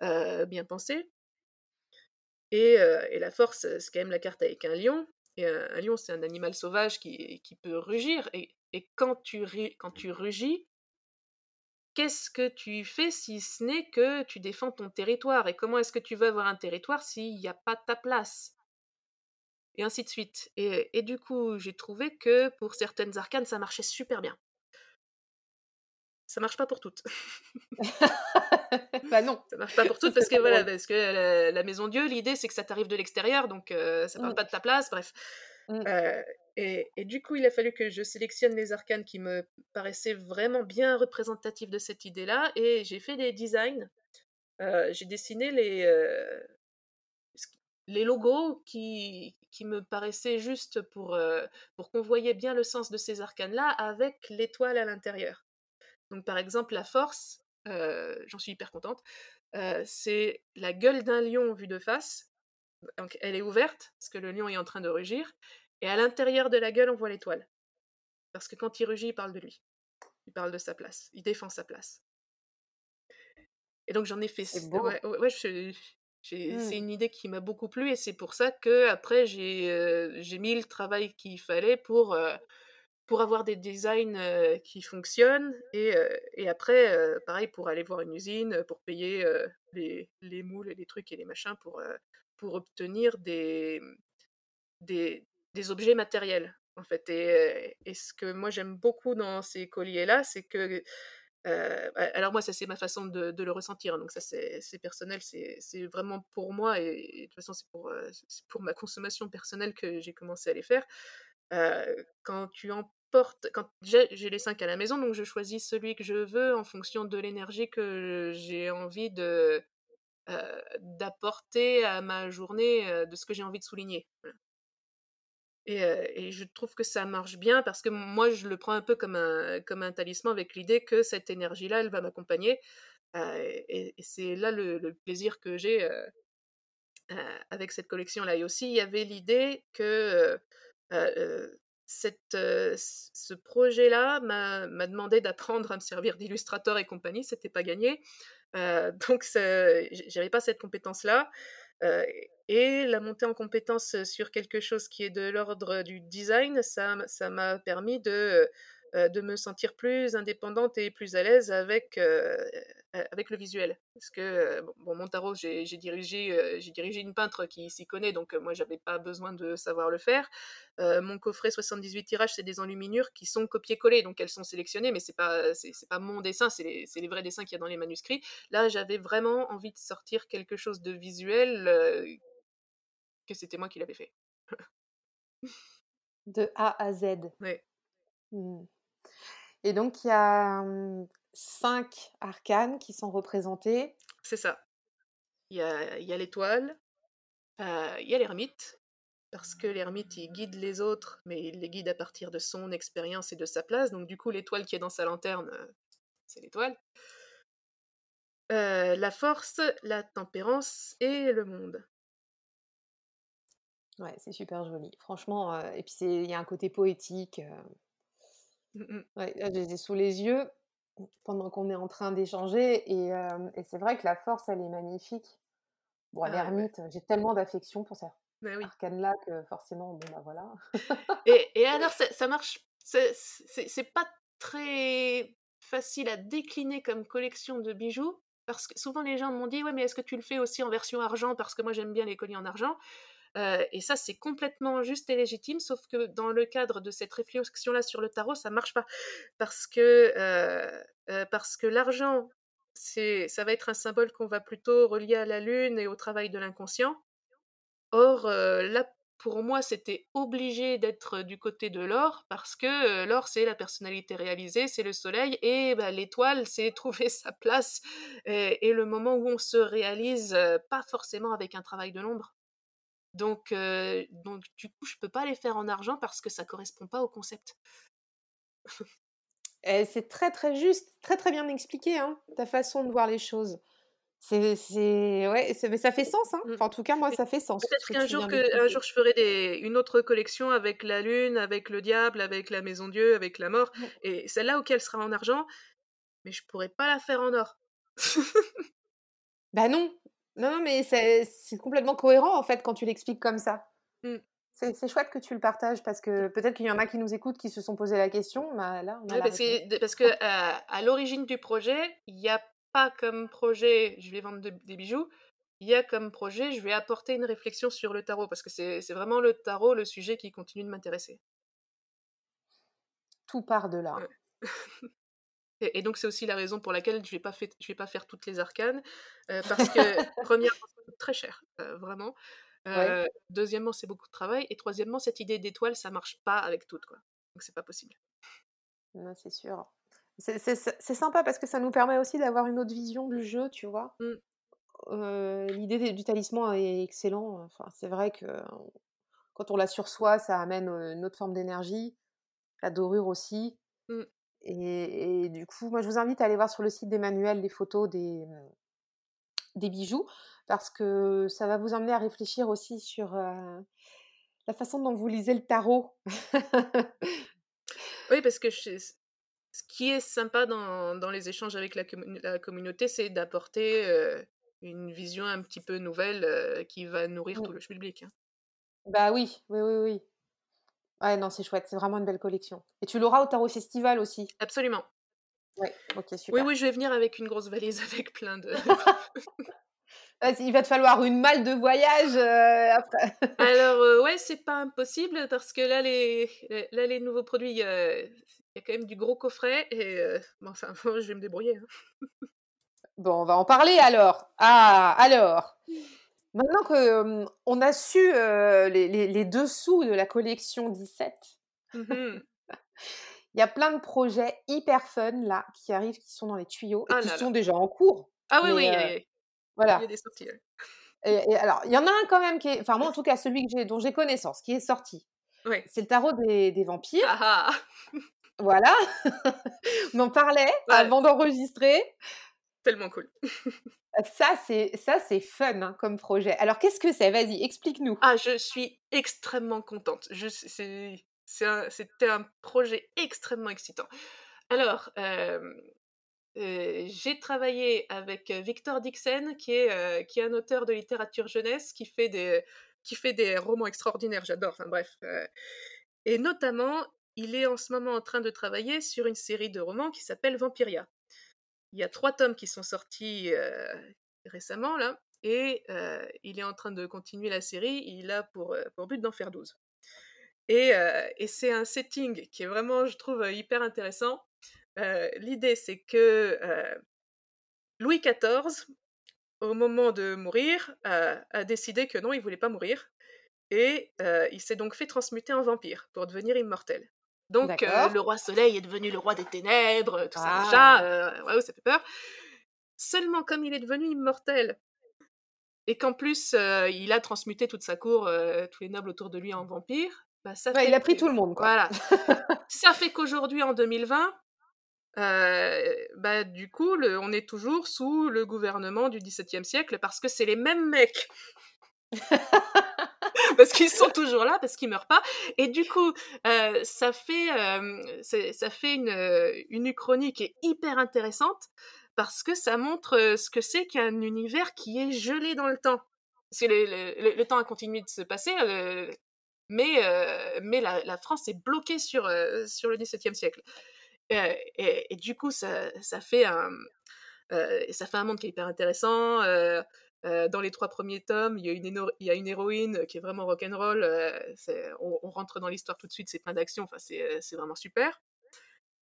bien pensée. Et, la force, c'est quand même la carte avec un lion. Et un, lion, c'est un animal sauvage qui, peut rugir. Et, quand, tu, quand tu rugis, qu'est-ce que tu fais si ce n'est que tu défends ton territoire? Et comment est-ce que tu veux avoir un territoire s'il n'y a pas ta place? Et ainsi de suite. Et, du coup, j'ai trouvé que pour certaines arcanes, ça marchait super bien. Ça marche pas pour toutes. bah non. Ça marche pas pour toutes parce que voilà, parce que la, maison Dieu, l'idée c'est que ça t'arrive de l'extérieur, donc ça parle mmh. pas de ta place, bref. Mmh. et, du coup, il a fallu que je sélectionne les arcanes qui me paraissaient vraiment bien représentatifs de cette idée-là, et j'ai fait des designs. j'ai dessiné les, les logos qui, qui me paraissaient juste pour, euh, pour qu'on voyait bien le sens de ces arcanes-là avec l'étoile à l'intérieur. Donc par exemple, la force, euh, j'en suis hyper contente, euh, c'est la gueule d'un lion vue de face. Donc elle est ouverte, parce que le lion est en train de rugir, et à l'intérieur de la gueule, on voit l'étoile. Parce que quand il rugit, il parle de lui. Il parle de sa place. Il défend sa place. Et donc j'en ai fait. C'est beau. Ouais, ouais, je, Mmh. C'est une idée qui m'a beaucoup plu et c'est pour ça que après j'ai mis le travail qu'il fallait pour, pour avoir des designs qui fonctionnent et, et après pareil pour aller voir une usine pour payer les, les, moules et les trucs et les machins pour, pour obtenir des, des, des, objets matériels en fait et, et ce que moi j'aime beaucoup dans ces colliers là c'est que euh, alors moi, ça c'est ma façon de, le ressentir, hein, donc ça c'est personnel, c'est vraiment pour moi et, de toute façon c'est pour, euh, ma consommation personnelle que j'ai commencé à les faire. Euh, quand tu emportes, quand j'ai les cinq à la maison, donc je choisis celui que je veux en fonction de l'énergie que j'ai envie d'apporter à ma journée, de ce que j'ai envie de souligner. Et, je trouve que ça marche bien parce que moi, je le prends un peu comme un, comme un talisman avec l'idée que cette énergie-là, elle va m'accompagner. et, c'est là le, plaisir que j'ai avec cette collection-là. Et aussi, il y avait l'idée que cette, ce projet-là m'a demandé d'apprendre à me servir d'illustrateur et compagnie. C'était pas gagné. donc, j'avais pas cette compétence-là et la montée en compétence sur quelque chose qui est de l'ordre du design, ça, ça m'a permis de, de me sentir plus indépendante et plus à l'aise avec, avec le visuel. Parce que, bon, mon tarot, j'ai dirigé, j'ai dirigé une peintre qui s'y connaît, donc moi, j'avais pas besoin de savoir le faire. mon coffret 78 tirages, c'est des enluminures qui sont copiées-collées, donc elles sont sélectionnées, mais c'est pas, c'est pas mon dessin, c'est les, les, vrais dessins qu'il y a dans les manuscrits. Là, j'avais vraiment envie de sortir quelque chose de visuel que c'était moi qui l'avais fait. de A à Z. Oui. Mmh. Et donc, il y a mmh, cinq arcanes qui sont représentés. C'est ça. Il y a, l'étoile, il y a l'ermite, parce que l'ermite, il guide les autres, mais il les guide à partir de son expérience et de sa place. Donc, du coup, l'étoile qui est dans sa lanterne, c'est l'étoile. la force, la tempérance et le monde. Ouais, c'est super joli. Franchement, et puis il y a un côté poétique. Ouais, je les ai sous les yeux pendant qu'on est en train d'échanger et, c'est vrai que la force, elle est magnifique. Bon, ah l'ermite, j'ai tellement d'affection pour ça. Mais oui. Arcane-là que forcément, bon bah voilà. Et, et alors, ça, ça marche. c'est pas très facile à décliner comme collection de bijoux. Parce que souvent les gens m'ont dit Ouais, mais est-ce que tu le fais aussi en version argent? Parce que moi j'aime bien les colliers en argent. Euh, et ça, c'est complètement juste et légitime, sauf que dans le cadre de cette réflexion-là sur le tarot, ça marche pas. Parce que, euh, euh, que l'argent, ça va être un symbole qu'on va plutôt relier à la lune et au travail de l'inconscient. Or, là, pour moi, c'était obligé d'être du côté de l'or, parce que l'or, c'est la personnalité réalisée, c'est le soleil, et bah, l'étoile, c'est trouver sa place, et, le moment où on se réalise, pas forcément avec un travail de l'ombre. Donc, euh, donc, du coup, je peux pas les faire en argent parce que ça correspond pas au concept. Et c'est très très juste, très très bien expliqué, hein, ta façon de voir les choses. C'est, c'est, ouais, mais ça fait sens, hein. Mm. Enfin, en tout cas, moi, ça fait sens. Peut-être qu'un jour, que, un jour, je ferai des, une autre collection avec la lune, avec le diable, avec la maison Dieu, avec la mort, Mm. et celle-là auquel sera en argent, mais je pourrais pas la faire en or. Bah non, non, non, mais c'est, complètement cohérent en fait quand tu l'expliques comme ça. Mm. C'est, chouette que tu le partages parce que peut-être qu'il y en a qui nous écoutent qui se sont posé la question. Bah là, on a Ouais, la parce que, parce que euh, à l'origine du projet, il n'y a pas comme projet, je vais vendre de- des bijoux, il y a comme projet, je vais apporter une réflexion sur le tarot, parce que c'est c'est vraiment le tarot, le sujet qui continue de m'intéresser. Tout part de là. Ouais. Et, et donc c'est aussi la raison pour laquelle je vais pas fait, je vais pas faire toutes les arcanes, euh, parce que premièrement, ça coûte très cher, euh, vraiment. Ouais. Euh, deuxièmement, c'est beaucoup de travail, et troisièmement, cette idée d'étoile, ça marche pas avec toutes, quoi. Donc c'est pas possible. C'est sûr. C'est, sympa parce que ça nous permet aussi d'avoir une autre vision du jeu, tu vois? Mm. Euh, l'idée du talisman est excellent. Enfin, c'est vrai que quand on l'a sur soi, ça amène une autre forme d'énergie. La dorure aussi. Mm. Et, et du coup, moi, je vous invite à aller voir sur le site d'Emmanuel les photos des, des bijoux parce que ça va vous emmener à réfléchir aussi sur euh, la façon dont vous lisez le tarot. Oui, parce que je- ce qui est sympa dans, dans les échanges avec la, commu- la communauté, c'est d'apporter euh, une vision un petit peu nouvelle euh, qui va nourrir tout Mm. le public. hein. Bah oui, oui, oui, oui. Ouais, non, c'est chouette, c'est vraiment une belle collection. Et tu l'auras au Tarot Festival aussi. Absolument. Ouais, ok, Oui, super. oui, je vais venir avec une grosse valise avec plein de... Il va te falloir une malle de voyage euh, après. Alors, euh, ouais, c'est pas impossible parce que là, les, là, les nouveaux produits, il y a, il y a quand même du gros coffret et euh, bon, enfin, moi, je vais me débrouiller. hein. Bon, on va en parler alors. Ah, alors. Maintenant que on a su euh, les, les- les dessous de la collection 17, Mhm. il y a plein de projets hyper fun là qui arrivent, qui sont dans les tuyaux et Ah qui là là. sont déjà en cours. Ah oui, Mais, oui, il y, euh, a- il y Voilà. a des sorties. ouais. Et, et alors, il y en a un quand même qui est, enfin moi en tout cas celui que j'ai, dont j'ai connaissance, qui est sorti. Ouais. C'est le tarot des, des vampires. Ah ah, Voilà. on en parlait Ouais. avant d'enregistrer. Tellement cool. Ça c'est ça c'est fun hein, comme projet. Alors qu'est-ce que c'est? Vas-y, explique-nous. Ah, je suis extrêmement contente. C'est un- c'était un projet extrêmement excitant. Alors, euh, euh, j'ai travaillé avec euh, Victor Dixon, qui est, euh, qui est un auteur de littérature jeunesse, qui fait des, qui fait des romans extraordinaires, j'adore, enfin bref. et notamment, il est en ce moment en train de travailler sur une série de romans qui s'appelle Vampiria. Il y a trois tomes qui sont sortis récemment, là, et il est en train de continuer la série, il a pour, but d'en faire 12. Et, et c'est un setting qui est vraiment, je trouve, hyper intéressant. L'idée, c'est que Louis XIV, au moment de mourir, a, décidé que non, il voulait pas mourir. Et il s'est donc fait transmuter en vampire pour devenir immortel. Donc euh, le roi soleil est devenu le roi des ténèbres, tout ça, Ah. machin. euh, waouh, ça fait peur. Seulement comme il est devenu immortel et qu'en plus euh, il a transmuté toute sa cour, euh, tous les nobles autour de lui en vampires, bah, ça Ouais, fait il a pris tout le monde quoi. Voilà. ça fait qu'aujourd'hui, en 2020, euh, bah, du coup, le- on est toujours sous le gouvernement du XVIIe siècle parce que c'est les mêmes mecs. parce qu'ils sont toujours là, parce qu'ils meurent pas. Et du coup, euh, ça fait, euh, ça fait une, euh, une uchronie qui est hyper intéressante parce que ça montre ce que c'est qu'un univers qui est gelé dans le temps. parce que le, temps a continué de se passer, mais, mais la, France est bloquée sur, sur le XVIIe siècle. Et, et, du coup, ça, ça fait un, ça fait un monde qui est hyper intéressant. Dans les trois premiers tomes, il y a une, héroïne qui est vraiment rock'n'roll. On, on rentre dans l'histoire tout de suite, c'est plein d'action. Enfin, c'est vraiment super.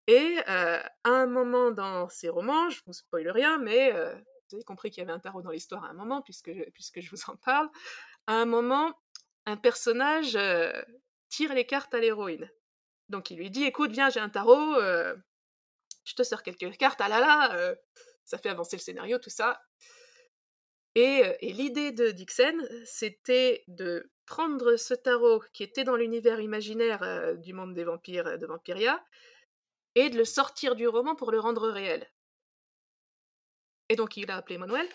Et à un moment dans ces romans, je vous spoile rien, mais vous avez compris qu'il y avait un tarot dans l'histoire à un moment, puisque, puisque je vous en parle. À un moment, un personnage tire les cartes à l'héroïne. Donc il lui dit Écoute, viens, j'ai un tarot, je te sors quelques cartes, ah là là, ça fait avancer le scénario, tout ça. Et, l'idée de Dixon, c'était de prendre ce tarot qui était dans l'univers imaginaire du monde des vampires de Vampiria et de le sortir du roman pour le rendre réel. Et donc il a appelé Manuel.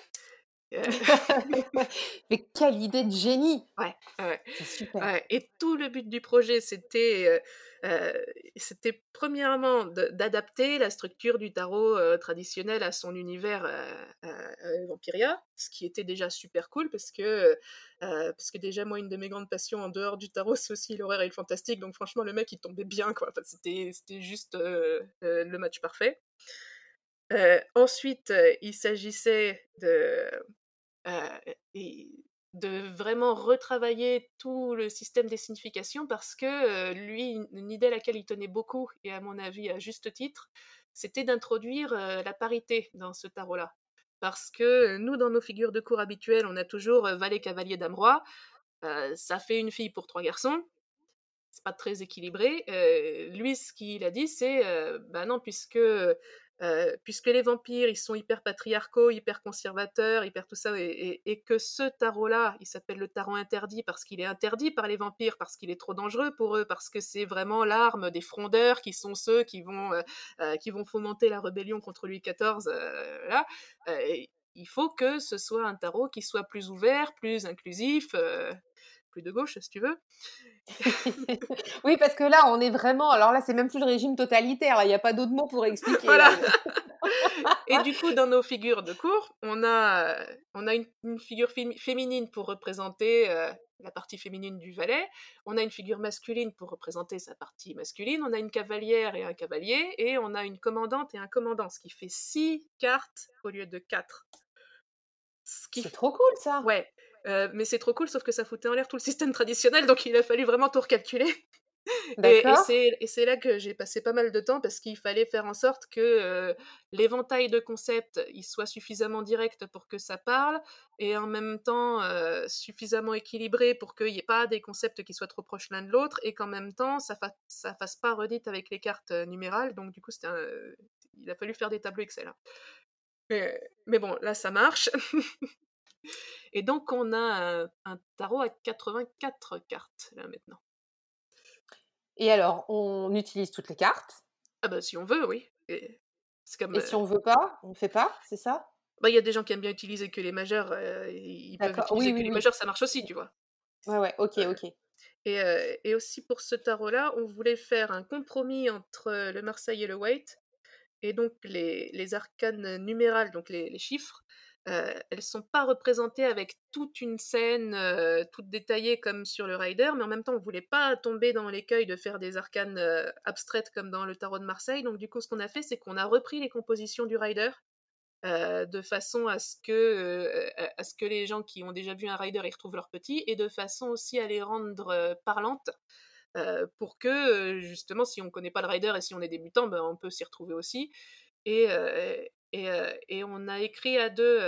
Euh, Mais quelle idée de génie Ouais, ouais. super. Et tout le but du projet, c'était, euh, euh, c'était premièrement d'adapter la structure du tarot traditionnel à son univers Vampiria, ce qui était déjà super cool parce que, parce que déjà moi une de mes grandes passions en dehors du tarot, c'est aussi l'horreur et le fantastique. Donc franchement le mec il tombait bien quoi. Enfin, c'était, c'était juste le match parfait ensuite, il s'agissait de, de vraiment retravailler tout le système des significations parce que lui, une idée à laquelle il tenait beaucoup, et à mon avis à juste titre, c'était d'introduire la parité dans ce tarot-là. Parce que nous, dans nos figures de cours habituelles, on a toujours valet, cavalier, dame, roi. ça fait une fille pour trois garçons c'est pas très équilibré. lui, ce qu'il a dit, c'est bah non, puisque puisque les vampires, ils sont hyper patriarcaux, hyper conservateurs, hyper tout ça, et, que ce tarot-là, il s'appelle le tarot interdit parce qu'il est interdit par les vampires, parce qu'il est trop dangereux pour eux, parce que c'est vraiment l'arme des frondeurs qui sont ceux qui vont, qui vont fomenter la rébellion contre Louis XIV. là, il faut que ce soit un tarot qui soit plus ouvert, plus inclusif, plus de gauche, si tu veux. oui, parce que là, on est vraiment. Alors là, c'est même plus le régime totalitaire. Il n'y a pas d'autre mot pour expliquer. voilà. Et du coup, dans nos figures de cours, on a, on a une, figure féminine pour représenter euh, la partie féminine du valet. On a une figure masculine pour représenter sa partie masculine. On a une cavalière et un cavalier. Et on a une commandante et un commandant, ce qui fait six cartes au lieu de quatre. C'est trop cool ça. Ouais. Euh, mais c'est trop cool, sauf que ça foutait en l'air tout le système traditionnel, donc il a fallu vraiment tout recalculer. et, et c'est là que j'ai passé pas mal de temps parce qu'il fallait faire en sorte que euh, l'éventail de concepts il soit suffisamment direct pour que ça parle et en même temps euh, suffisamment équilibré pour qu'il n'y ait pas des concepts qui soient trop proches l'un de l'autre et qu'en même temps ça, fa ça fasse pas redite avec les cartes numérales. Donc du coup, un... il a fallu faire des tableaux Excel. Hein. Mais, mais bon, là ça marche. Et donc, on a un, tarot à 84 cartes, là, maintenant. Et alors, on utilise toutes les cartes? Ah bah, si on veut, oui. Et, comme, si on veut pas, on ne fait pas, c'est ça? Bah, il y a des gens qui aiment bien utiliser que les majeurs. ils peuvent utiliser que les majeurs, ça marche aussi, tu vois. Ouais, ouais, ok, ok. Et, et, aussi pour ce tarot-là, on voulait faire un compromis entre le Marseille et le White, et donc les, les arcanes numérales, donc les, chiffres, euh, elles sont pas représentées avec toute une scène euh, toute détaillée comme sur le Rider, mais en même temps on voulait pas tomber dans l'écueil de faire des arcanes euh, abstraites comme dans le tarot de Marseille. Donc du coup ce qu'on a fait c'est qu'on a repris les compositions du Rider de façon à ce que à ce que les gens qui ont déjà vu un Rider y retrouvent leur petit et de façon aussi à les rendre parlantes. Pour que justement si on connaît pas le rider et si on est débutant ben, on peut s'y retrouver aussi. Et, et, on a écrit à deux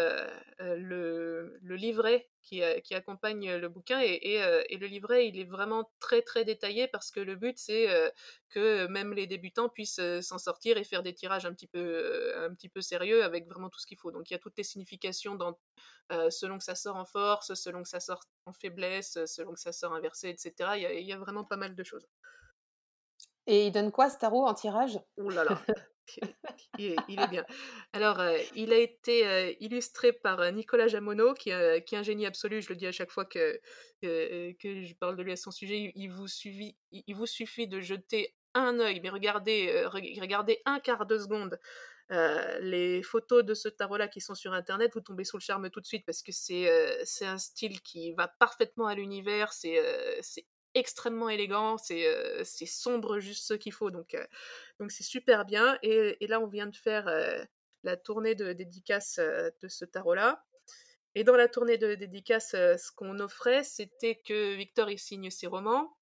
le, livret qui, qui, accompagne le bouquin. Et, le livret, il est vraiment très très détaillé parce que le but, c'est que même les débutants puissent s'en sortir et faire des tirages un petit, peu, un petit peu sérieux avec vraiment tout ce qu'il faut. Donc il y a toutes les significations dans, selon que ça sort en force, selon que ça sort en faiblesse, selon que ça sort inversé, etc. Il y a, il y a vraiment pas mal de choses. Et il donne quoi ce tarot en tirage? Oh là là il, est, bien. Alors, euh, il a été euh, illustré par euh, Nicolas Jamono, qui, est un génie absolu. Je le dis à chaque fois que, je parle de lui à son sujet. Il, vous, suffit, il, vous suffit de jeter un œil, mais regardez, regardez un quart de seconde les photos de ce tarot-là qui sont sur internet, vous tombez sous le charme tout de suite parce que c'est c'est un style qui va parfaitement à l'univers, c'est c'est extrêmement élégant, c'est c'est sombre juste ce qu'il faut, donc donc c'est super bien. Et, là, on vient de faire la tournée de dédicace de ce tarot-là. Et dans la tournée de dédicace, ce qu'on offrait, c'était que Victor il signe ses romans,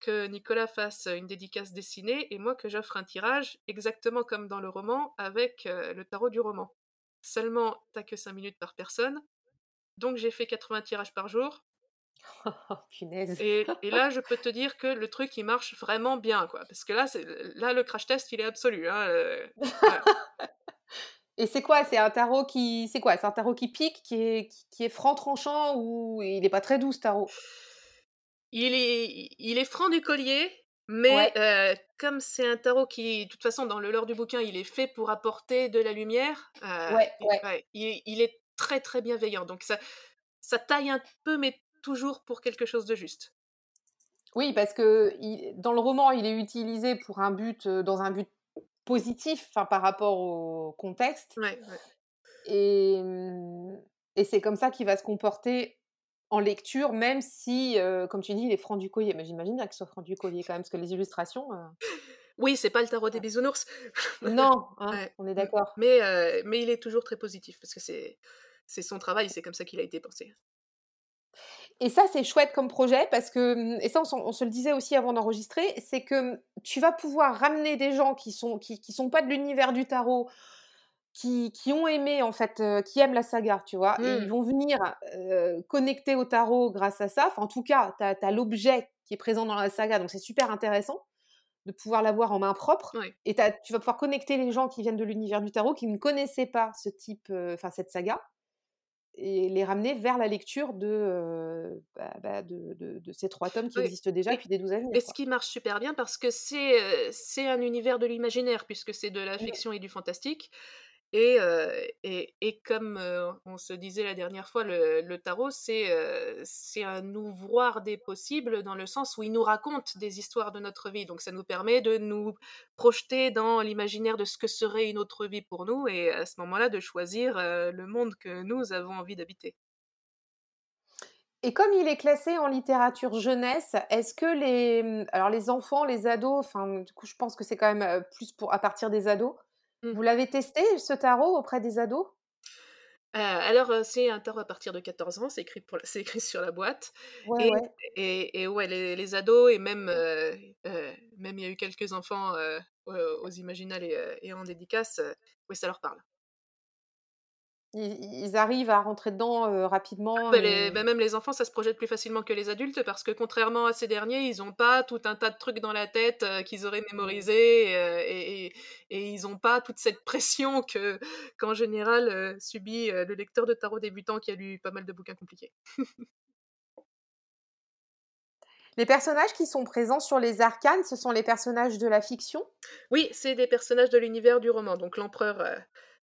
que Nicolas fasse une dédicace dessinée et moi que j'offre un tirage exactement comme dans le roman avec le tarot du roman. Seulement, t'as que 5 minutes par personne. Donc j'ai fait 80 tirages par jour. Oh, punaise. Et, et, là, je peux te dire que le truc, il marche vraiment bien, quoi. Parce que là, là le crash test, il est absolu. Hein, Et c'est quoi? C'est un tarot qui, c'est quoi? C'est un tarot qui pique, qui est, qui, est franc tranchant ou il n'est pas très doux ce tarot? Il est, il est franc du collier, mais euh, comme c'est un tarot qui, de toute façon, dans le lore du bouquin, il est fait pour apporter de la lumière. Euh, ouais, il, il, est très très bienveillant. Donc ça, ça taille un peu, mais toujours pour quelque chose de juste. Oui, parce que dans le roman, il est utilisé pour un but, euh, dans un but positif enfin, par rapport au contexte. Et, mmh, et c'est comme ça qu'il va se comporter en lecture, même si, euh, comme tu dis, il est franc du collier. Mais j'imagine bien qu'il soit franc du collier quand même, parce que les illustrations. Euh oui, c'est pas le tarot des bisounours. non, hein, on est d'accord. Mais, euh, mais il est toujours très positif, parce que c'est son travail, c'est comme ça qu'il a été pensé. Et ça, c'est chouette comme projet parce que, mmh, et ça, on, se le disait aussi avant d'enregistrer, c'est que mmh, tu vas pouvoir ramener des gens qui sont, qui, qui sont pas de l'univers du tarot, qui, qui, ont aimé, en fait, euh, qui aiment la saga, tu vois, et ils mmh. vont venir euh, connecter au tarot grâce à ça. Enfin, en tout cas, tu as, l'objet qui est présent dans la saga, donc c'est super intéressant de pouvoir l'avoir en main propre. Et tu vas pouvoir connecter les gens qui viennent de l'univers du tarot, qui ne connaissaient pas ce type, euh, enfin, cette saga et les ramener vers la lecture de, bah, bah, de, de, ces trois tomes qui existent déjà depuis des douzaines d'années. Mais ce qui marche super bien parce que c'est c'est un univers de l'imaginaire puisque c'est de la fiction et du fantastique. Et, et, et, comme on se disait la dernière fois, le, tarot, c'est c'est un ouvroir des possibles dans le sens où il nous raconte des histoires de notre vie. Donc ça nous permet de nous projeter dans l'imaginaire de ce que serait une autre vie pour nous et à ce moment-là de choisir le monde que nous avons envie d'habiter. Et comme il est classé en littérature jeunesse, est-ce que les, mmh, alors les enfants, les ados, enfin du coup je pense que c'est quand même plus pour à partir des ados. Vous l'avez testé, ce tarot, auprès des ados? Alors, c'est un tarot à partir de 14 ans, c'est écrit, pour écrit sur la boîte. et, Et, et, ouais, les, ados, et même, même il y a eu quelques enfants aux Imaginales et, et en dédicace, oui, ça leur parle. Ils, arrivent à rentrer dedans euh, rapidement. Ah, bah, bah, même les enfants, ça se projette plus facilement que les adultes parce que contrairement à ces derniers, ils n'ont pas tout un tas de trucs dans la tête euh, qu'ils auraient mémorisés euh, et, ils n'ont pas toute cette pression que qu'en général subit le lecteur de tarot débutant qui a lu pas mal de bouquins compliqués. les personnages qui sont présents sur les arcanes, ce sont les personnages de la fiction? Oui, c'est des personnages de l'univers du roman. Donc l'empereur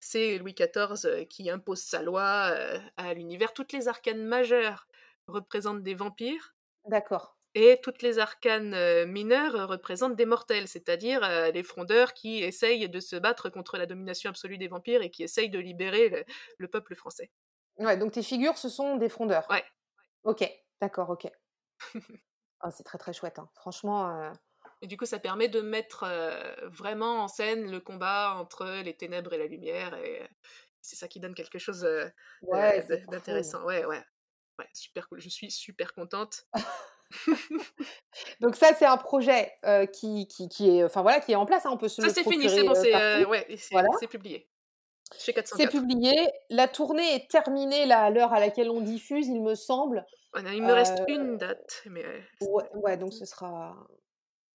c'est Louis XIV qui impose sa loi à l'univers. Toutes les arcanes majeures représentent des vampires. D'accord. Et toutes les arcanes mineures représentent des mortels, c'est-à-dire les frondeurs qui essayent de se battre contre la domination absolue des vampires et qui essayent de libérer le, peuple français. Ouais, donc tes figures, ce sont des frondeurs. Ouais. Ok, d'accord, ok. oh, c'est très très chouette, hein. franchement. Et du coup, ça permet de mettre vraiment en scène le combat entre les ténèbres et la lumière. Et c'est ça qui donne quelque chose d'intéressant. Ouais, ouais, ouais. super cool. Je suis super contente. Donc ça, c'est un projet qui, qui, qui, est, enfin voilà, qui est en place. Hein, on peut se ça, c'est fini, c'est bon, c'est ouais, voilà. publié. C'est publié. La tournée est terminée là, à l'heure à laquelle on diffuse, il me semble. Il me reste une date. Mais... Ouais, ouais, donc ce sera,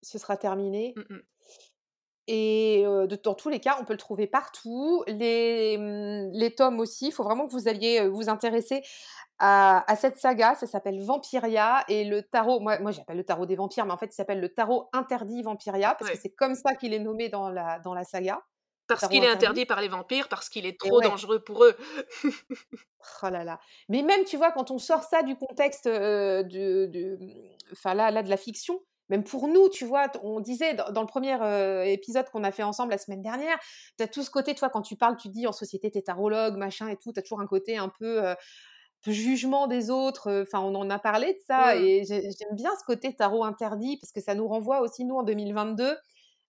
ce sera terminé. Mmh Et de, dans tous les cas, on peut le trouver partout. Les, mmh, les tomes aussi, il faut vraiment que vous alliez vous intéresser à, à cette saga. Ça s'appelle Vampiria. Et le tarot, moi, moi j'appelle le tarot des vampires, mais en fait, il s'appelle le tarot interdit Vampiria, parce que c'est comme ça qu'il est nommé dans la, dans la saga. Parce qu'il est interdit par les vampires, parce qu'il est trop dangereux pour eux. oh là là. Mais même, tu vois, quand on sort ça du contexte de, de, enfin là, là, de la fiction, même pour nous, tu vois, on disait dans, le premier épisode qu'on a fait ensemble la semaine dernière, tu as tout ce côté, toi, quand tu parles, tu dis en société, t'es tarologue, machin et tout, tu as toujours un côté un peu, jugement des autres. Enfin, on en a parlé de ça mmh. et j'aime bien ce côté tarot interdit parce que ça nous renvoie aussi, nous, en 2022,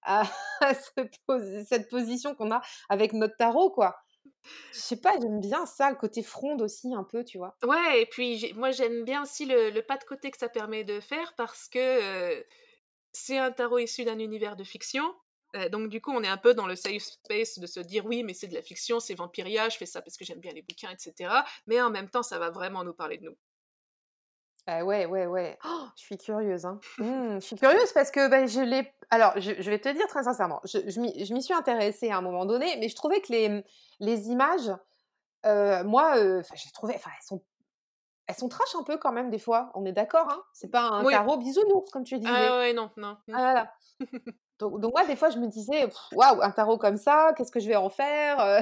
à, cette position qu'on a avec notre tarot, quoi. Je sais pas, j'aime bien ça, le côté fronde aussi un peu, tu vois. Ouais, et puis moi j'aime bien aussi le, pas de côté que ça permet de faire parce que c'est un tarot issu d'un univers de fiction. donc du coup, on est un peu dans le safe space de se dire oui, mais c'est de la fiction, c'est Vampiria, je fais ça parce que j'aime bien les bouquins, etc. Mais en même temps, ça va vraiment nous parler de nous. Ah ouais, ouais, ouais. Oh, je suis curieuse. Hein. Mmh, je suis curieuse parce que ben, je l'ai. Alors, je, vais te dire très sincèrement, je, je m'y suis intéressée à un moment donné, mais je trouvais que les, les images, euh, moi, euh, j'ai trouvé. Enfin, elles sont. Elles sont trash un peu quand même des fois, on est d'accord, hein C'est pas un tarot bisounours comme tu disais. Ah ouais, non, non. Mmh. Ah, donc, donc, moi, des fois, je me disais, waouh, un tarot comme ça, qu'est-ce que je vais en faire euh?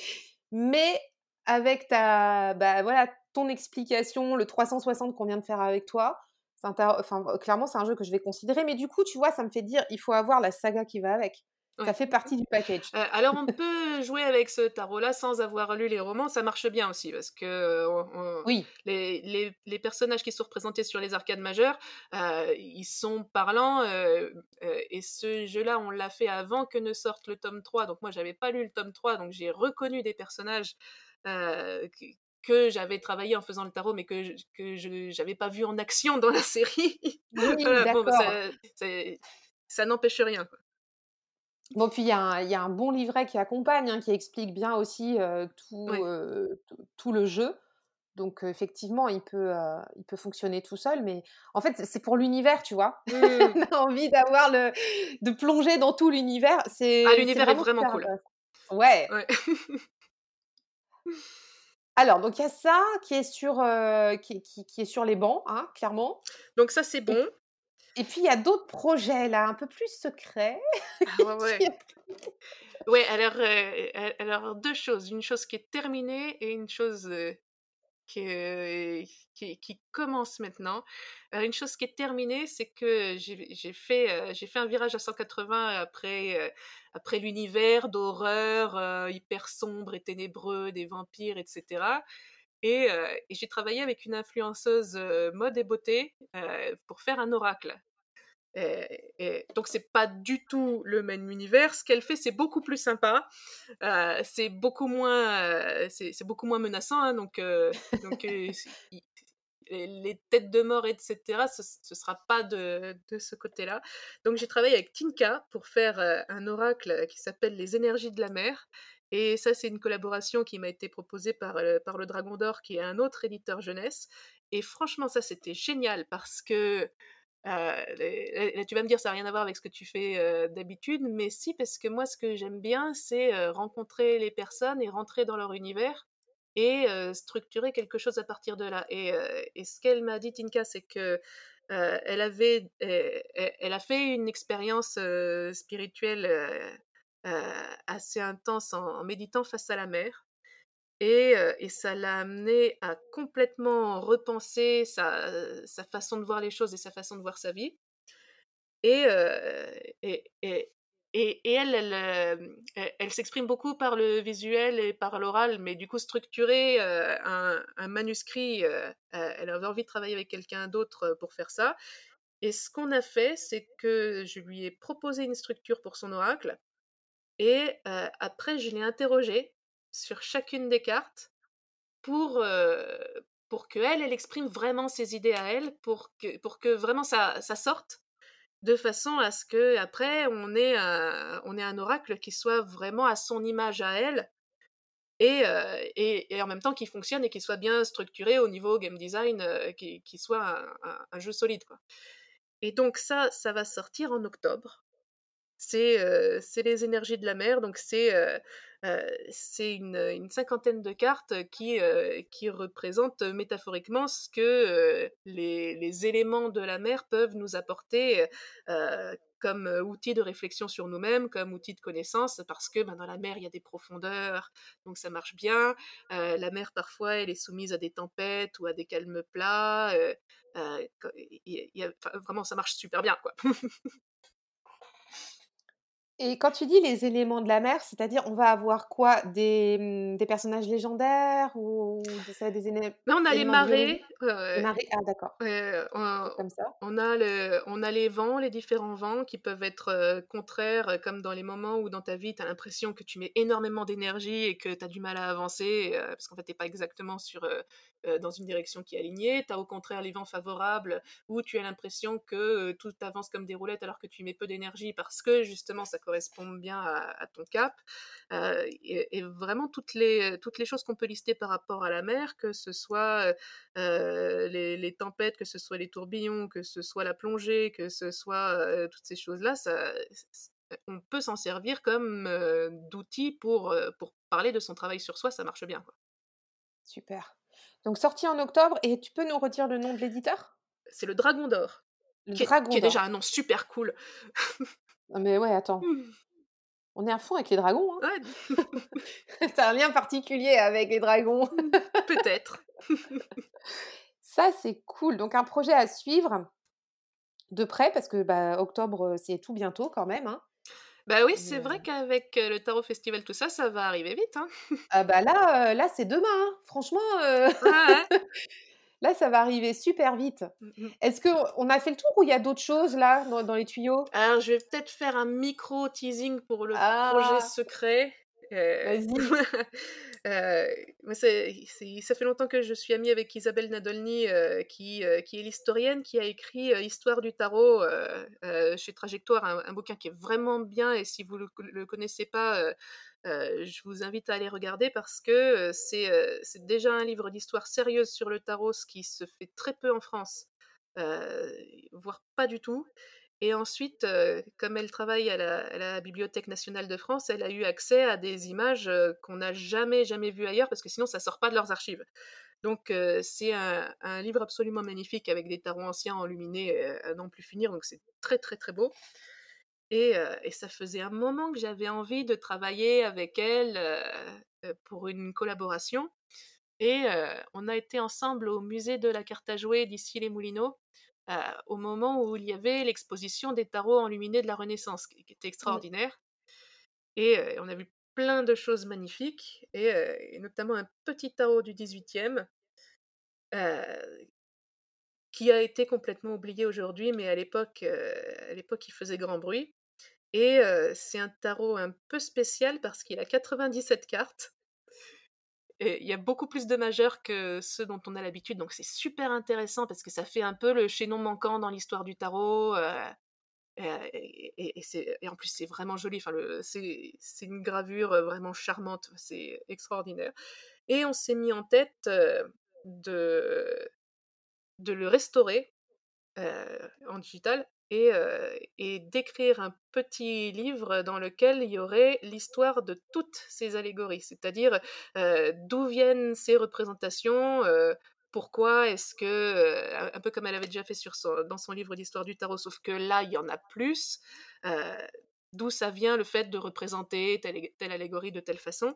Mais avec ta, bah voilà, ton explication, le 360 qu'on vient de faire avec toi, enfin, clairement, c'est un jeu que je vais considérer. Mais du coup, tu vois, ça me fait dire, il faut avoir la saga qui va avec. Ça fait partie du package. Euh, alors, on peut jouer avec ce tarot-là sans avoir lu les romans. Ça marche bien aussi parce que euh, oui. les, les, personnages qui sont représentés sur les arcades majeures, euh, ils sont parlants. et ce jeu-là, on l'a fait avant que ne sorte le tome 3. Donc, moi, j'avais pas lu le tome 3. Donc, j'ai reconnu des personnages que j'avais travaillé en faisant le tarot, mais que, je n'avais pas vu en action dans la série. Oui, d'accord. ça, n'empêche rien. Bon, puis il y, a un bon livret qui accompagne, hein, qui explique bien aussi tout, tout, le jeu. Donc effectivement, il peut, il peut fonctionner tout seul, mais en fait, c'est pour l'univers, tu vois. Mmh. On a envie d'avoir le, de plonger dans tout l'univers. C'est, ah, l'univers est vraiment, cool. Ouais. ouais. Alors, donc il y a ça qui est sur, euh, qui, est sur les bancs, hein, clairement. Donc ça, c'est bon? Et puis il y a d'autres projets là, un peu plus secrets. Ah ouais, ouais. alors, euh, alors deux choses. Une chose qui est terminée et une chose euh, qui, commence maintenant. une chose qui est terminée, c'est que j'ai fait, j'ai fait un virage à 180 après, après l'univers d'horreur hyper sombre et ténébreux des vampires, etc. Et, j'ai travaillé avec une influenceuse mode et beauté pour faire un oracle. Et, et, donc c'est pas du tout le même univers. Ce qu'elle fait, c'est beaucoup plus sympa. Euh, c'est beaucoup moins, euh, c'est beaucoup moins menaçant. Hein, donc, euh, donc les, têtes de mort, etc. Ce, ce sera pas de, de ce côté-là. Donc j'ai travaillé avec Tinka pour faire un oracle qui s'appelle les énergies de la mer. Et ça, c'est une collaboration qui m'a été proposée par, par le Dragon d'Or, qui est un autre éditeur jeunesse. Et franchement, ça, c'était génial parce que euh, tu vas me dire, ça n'a rien à voir avec ce que tu fais euh, d'habitude, mais si, parce que moi, ce que j'aime bien, c'est euh, rencontrer les personnes et rentrer dans leur univers et structurer quelque chose à partir de là. Et, ce qu'elle m'a dit, Tinka, c'est que elle avait, elle, a fait une expérience spirituelle assez intense en, méditant face à la mer. Et, ça l'a amené à complètement repenser sa, façon de voir les choses et sa façon de voir sa vie. Et, et, elle, elle, s'exprime beaucoup par le visuel et par l'oral, mais du coup, structurer un, manuscrit, elle avait envie de travailler avec quelqu'un d'autre pour faire ça. Et ce qu'on a fait, c'est que je lui ai proposé une structure pour son oracle. Et après, je l'ai interrogée sur chacune des cartes pour, pour qu'elle, elle exprime vraiment ses idées à elle, pour que, pour que vraiment ça, ça sorte, de façon à ce que après on ait, un, on un oracle qui soit vraiment à son image à elle, et, et, et, en même temps qui fonctionne et qui soit bien structuré au niveau game design, qui, qui, soit un, un, jeu solide. Quoi. Et donc ça, ça va sortir en octobre. C'est, les énergies de la mer, donc c'est, une, cinquantaine de cartes qui, représentent métaphoriquement ce que les, les, éléments de la mer peuvent nous apporter comme outil de réflexion sur nous-mêmes, comme outil de connaissance, parce que ben, dans la mer, il y a des profondeurs, donc ça marche bien. la mer, parfois, elle est soumise à des tempêtes ou à des calmes plats. vraiment, ça marche super bien, quoi. Et quand tu dis les éléments de la mer, c'est-à-dire on va avoir quoi? Des, mmh, des, personnages légendaires ou ça, des éléments on a les marées. les marées, ah d'accord. comme ça. On a, le, on a les vents, les différents vents qui peuvent être contraires, comme dans les moments où dans ta vie tu as l'impression que tu mets énormément d'énergie et que tu as du mal à avancer, parce qu'en fait tu n'es pas exactement sur, dans une direction qui est alignée. Tu as au contraire les vents favorables où tu as l'impression que tout avance comme des roulettes alors que tu mets peu d'énergie parce que justement ça correspond bien à, ton cap. Euh, et, vraiment toutes les, toutes les choses qu'on peut lister par rapport à la mer, que ce soit euh, les, tempêtes, que ce soit les tourbillons, que ce soit la plongée, que ce soit euh, toutes ces choses-là, ça, on peut s'en servir comme d'outil pour, pour parler de son travail sur soi, ça marche bien. Super. Donc sorti en octobre, et tu peux nous redire le nom de l'éditeur? C'est le Dragon d'Or. Le qui, Dragon qui est déjà un nom super cool. mais ouais, attends. Mmh. On est à fond avec les dragons. Hein ouais. T'as un lien particulier avec les dragons. Mmh, peut-être. Ça, c'est cool. Donc, un projet à suivre de près, parce que bah, octobre, c'est tout bientôt quand même. Hein. Bah oui, c'est vrai qu'avec le Tarot Festival, tout ça, ça va arriver vite. Hein. ah bah là, là c'est demain. Hein. Franchement. ouais. Là, ça va arriver super vite. Mmh, mmh. Est-ce qu'on a fait le tour ou il y a d'autres choses là dans, les tuyaux? Alors, je vais peut-être faire un micro teasing pour le projet ah! secret. Euh, Vas-y. euh, ça fait longtemps que je suis amie avec Isabelle Nadolny, euh, qui, qui est l'historienne, qui a écrit Histoire du tarot chez Trajectoire, un, un, bouquin qui est vraiment bien. Et si vous ne le, le, connaissez pas, je vous invite à aller regarder parce que c'est déjà un livre d'histoire sérieuse sur le tarot, ce qui se fait très peu en France, voire pas du tout. Et ensuite, comme elle travaille à la, Bibliothèque nationale de France, elle a eu accès à des images qu'on n'a jamais, jamais vues ailleurs, parce que sinon, ça sort pas de leurs archives. Donc, c'est un, un, livre absolument magnifique avec des tarots anciens enluminés à n'en plus finir, donc c'est très, très, très beau. Et, ça faisait un moment que j'avais envie de travailler avec elle pour une collaboration. Et on a été ensemble au musée de la carte à jouer d'ici les Moulineaux, au moment où il y avait l'exposition des tarots enluminés de la Renaissance, qui, était mmh. extraordinaire. Et on a vu plein de choses magnifiques, et, notamment un petit tarot du 18e, qui a été complètement oublié aujourd'hui, mais à l'époque, à l'époque, il faisait grand bruit. Et c'est un tarot un peu spécial parce qu'il a 97 cartes. Il y a beaucoup plus de majeurs que ceux dont on a l'habitude, donc c'est super intéressant parce que ça fait un peu le chaînon manquant dans l'histoire du tarot. et, en plus, c'est vraiment joli. Enfin, c'est, une gravure vraiment charmante. C'est extraordinaire. Et on s'est mis en tête de le restaurer en digital et, d'écrire un petit livre dans lequel il y aurait l'histoire de toutes ces allégories, c'est-à-dire d'où viennent ces représentations, pourquoi est-ce que, un peu comme elle avait déjà fait dans son livre d'histoire du tarot, sauf que là, il y en a plus, d'où ça vient le fait de représenter telle allégorie de telle façon.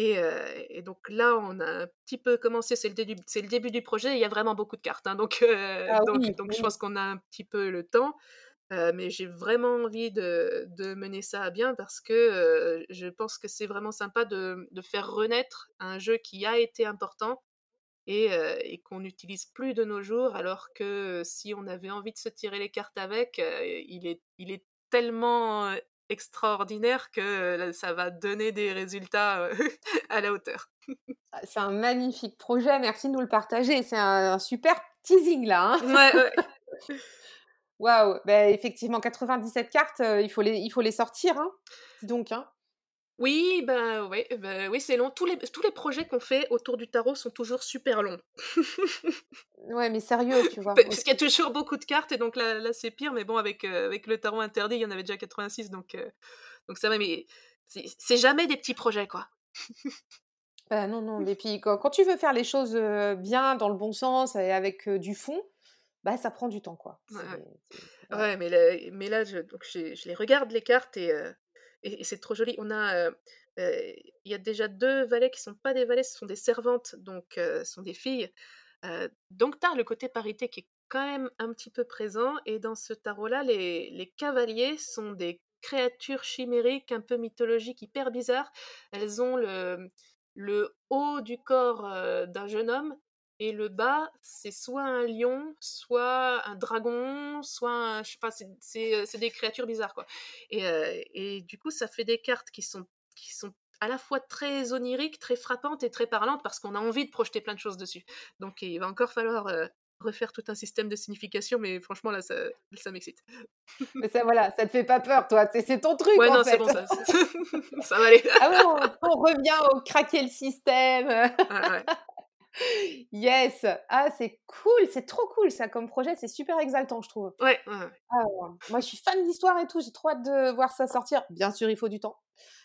Et, donc là, on a un petit peu commencé, c'est le, début, le début du projet, il y a vraiment beaucoup de cartes. Hein, donc, ah donc, je pense qu'on a un petit peu le temps. mais j'ai vraiment envie de, mener ça à bien parce que je pense que c'est vraiment sympa de, faire renaître un jeu qui a été important et, et qu'on n'utilise plus de nos jours, alors que si on avait envie de se tirer les cartes avec, il, est, il est tellement extraordinaire que ça va donner des résultats à la hauteur. Ah, c'est un magnifique projet, merci de nous le partager. C'est un, super teasing là. Hein. ouais, Waouh, bah, effectivement, 97 cartes, il, faut les, il faut les sortir. Hein. Donc, hein. Oui, bah, ouais, bah, oui, c'est long. Tous les tous les projets qu'on fait autour du tarot sont toujours super longs. Ouais, mais sérieux, tu vois? Bah, parce qu'il y a toujours beaucoup de cartes et donc là là, c'est pire, mais bon, avec, heu, avec le tarot interdit, il y en avait déjà 86 donc heu, donc ça va, mais c'est jamais des petits projets, quoi. Bah, non, non, mais puis quand quand tu veux faire les choses, bien, dans le bon sens et avec, du fond, bah, ça prend du temps, quoi. Ouais, mais le mais là, je donc j'ai je les regarde les cartes et heu et c'est trop joli. On a, heu heu, il y a déjà 2 valets qui sont pas des valets, ce sont des servantes, donc heu, ce sont des filles. Donc tu as le côté parité qui est quand même un petit peu présent et dans ce tarot-là, les cavaliers sont des créatures chimériques, un peu mythologiques, hyper bizarres. Elles ont le haut du corps, d'un jeune homme et le bas, c'est soit un lion, soit un dragon, soit un je sais pas, c'est c'est des créatures bizarres, quoi et heu et du coup, ça fait des cartes qui sont qui sont à la fois très oniriques, très frappantes et très parlantes parce qu'on a envie de projeter plein de choses dessus. Donc il va encore falloir, heu, refaire tout un système de signification, mais franchement là, ça ça m'excite. Mais ça, voilà, ça te fait pas peur, toi, c'est ton truc, Ouais, en non, c'est bon ça ça va aller. Ah ouais, on on revient au craquer le système, ouais. Yes! Ah, c'est cool, c'est trop cool ça comme projet, c'est super exaltant, je trouve. Ouais, ouais, ouais. Ah ouais, moi je suis fan d'histoire et tout, j'ai trop hâte de voir ça sortir. Bien sûr, il faut du temps.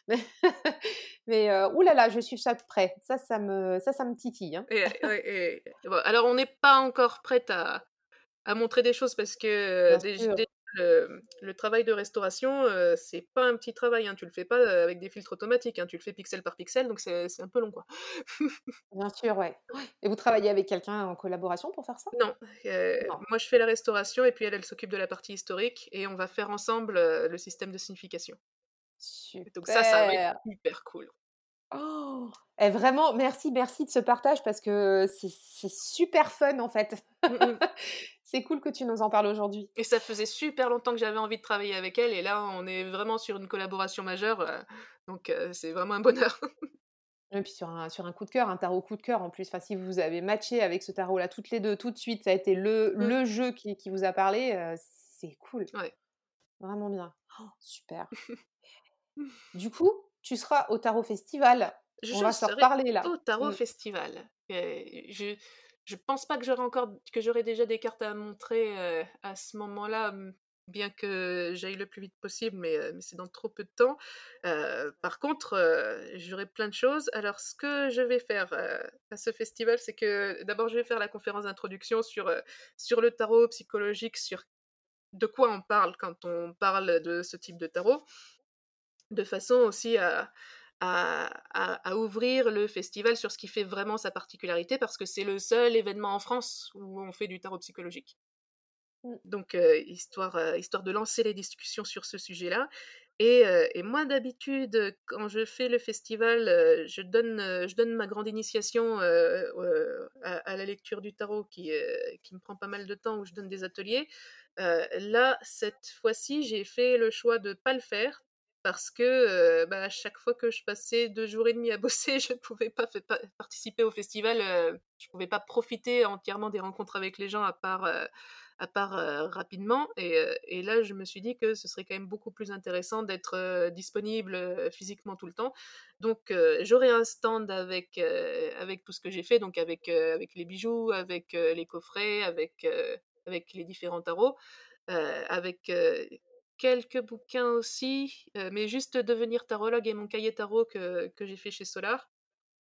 Mais là là, je suis ça de près. Ça, ça me ça, ça me titille, hein. Et et bon, alors on n'est pas encore prête à à montrer des choses parce que, le le travail de restauration, heu, c'est pas un petit travail, hein. Tu le fais pas, heu, avec des filtres automatiques, hein. Tu le fais pixel par pixel, donc c'est un peu long, quoi. Bien sûr, ouais. Et vous travaillez avec quelqu'un en collaboration pour faire ça? Non, heu, Non. moi je fais la restauration et puis elle, elle s'occupe de la partie historique et on va faire ensemble, le système de signification. Et donc ça, ça va être Super! hyper cool. Oh! Et vraiment merci, merci de ce partage parce que c'est super fun, en fait. Mmh mh. C'est cool que tu nous en parles aujourd'hui. Et ça faisait super longtemps que j'avais envie de travailler avec elle et là, on est vraiment sur une collaboration majeure, heu, donc heu, c'est vraiment un bonheur. Et puis sur un sur un coup de cœur, un tarot coup de cœur en plus. Enfin, si vous avez matché avec ce tarot-là toutes les 2 tout de suite, ça a été le Mmh. le jeu qui qui vous a parlé, heu, c'est cool. Ouais. Vraiment bien. Oh, super. Du coup, tu seras au tarot festival. On Je va se reparler là. au tarot Mmh. festival. Je je pense pas que j'aurai encore que j'aurai déjà des cartes à montrer, heu, à ce moment-là, bien que j'aille le plus vite possible, mais mais c'est dans trop peu de temps. Heu, par contre, j'aurai plein de choses. Alors ce que je vais faire, à ce festival, c'est que d'abord je vais faire la conférence d'introduction sur, sur le tarot psychologique, sur de quoi on parle quand on parle de ce type de tarot. De façon aussi à à à à ouvrir le festival sur ce qui fait vraiment sa particularité, parce que c'est le seul événement en France où on fait du tarot psychologique. Mmh. Donc heu, histoire, heu, histoire de lancer les discussions sur ce sujet-là et et moi d'habitude, quand je fais le festival, je donne, je donne ma grande initiation, à à la lecture du tarot qui, qui me prend pas mal de temps, où je donne des ateliers. Là, cette fois-ci, j'ai fait le choix de pas le faire parce que, à chaque fois que je passais 2 jours et demi à bosser, je ne pouvais pas participer au festival, je pouvais pas profiter entièrement des rencontres avec les gens à part, rapidement et là, je me suis dit que ce serait quand même beaucoup plus intéressant d'être, disponible, physiquement tout le temps. Donc j'aurai un stand avec, tout ce que j'ai fait, donc avec, les bijoux, avec, les coffrets, avec, les différents tarots, avec, quelques bouquins aussi, mais juste devenir tarologue et mon cahier tarot que que j'ai fait chez Solar,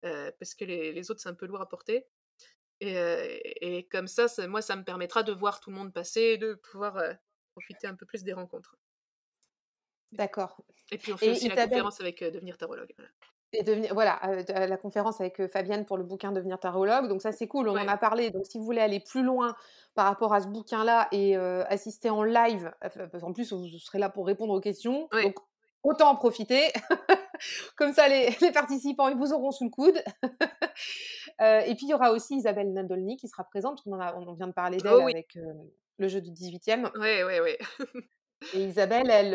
parce que les les autres, c'est un peu lourd à porter et et comme ça, ça moi, ça me permettra de voir tout le monde passer, de pouvoir, profiter un peu plus des rencontres. D'accord Et puis on fait et aussi la conférence avec, devenir tarologue, voilà. Et devenir voilà, la conférence avec, heu, Fabienne pour le bouquin Devenir tarologue, donc ça, c'est cool, on en a parlé, donc si vous voulez aller plus loin par rapport à ce bouquin-là et heu, assister en live, parce qu'en plus, vous serez là pour répondre aux questions, Ouais. donc autant en profiter. Comme ça, les les participants, ils vous auront sous le coude. Et puis, il y aura aussi Isabelle Nadolny qui sera présente, qu'on en a on vient de parler d'elle Oh oui! avec, le jeu du 18e Ouais, ouais, ouais. et Isabelle, elle,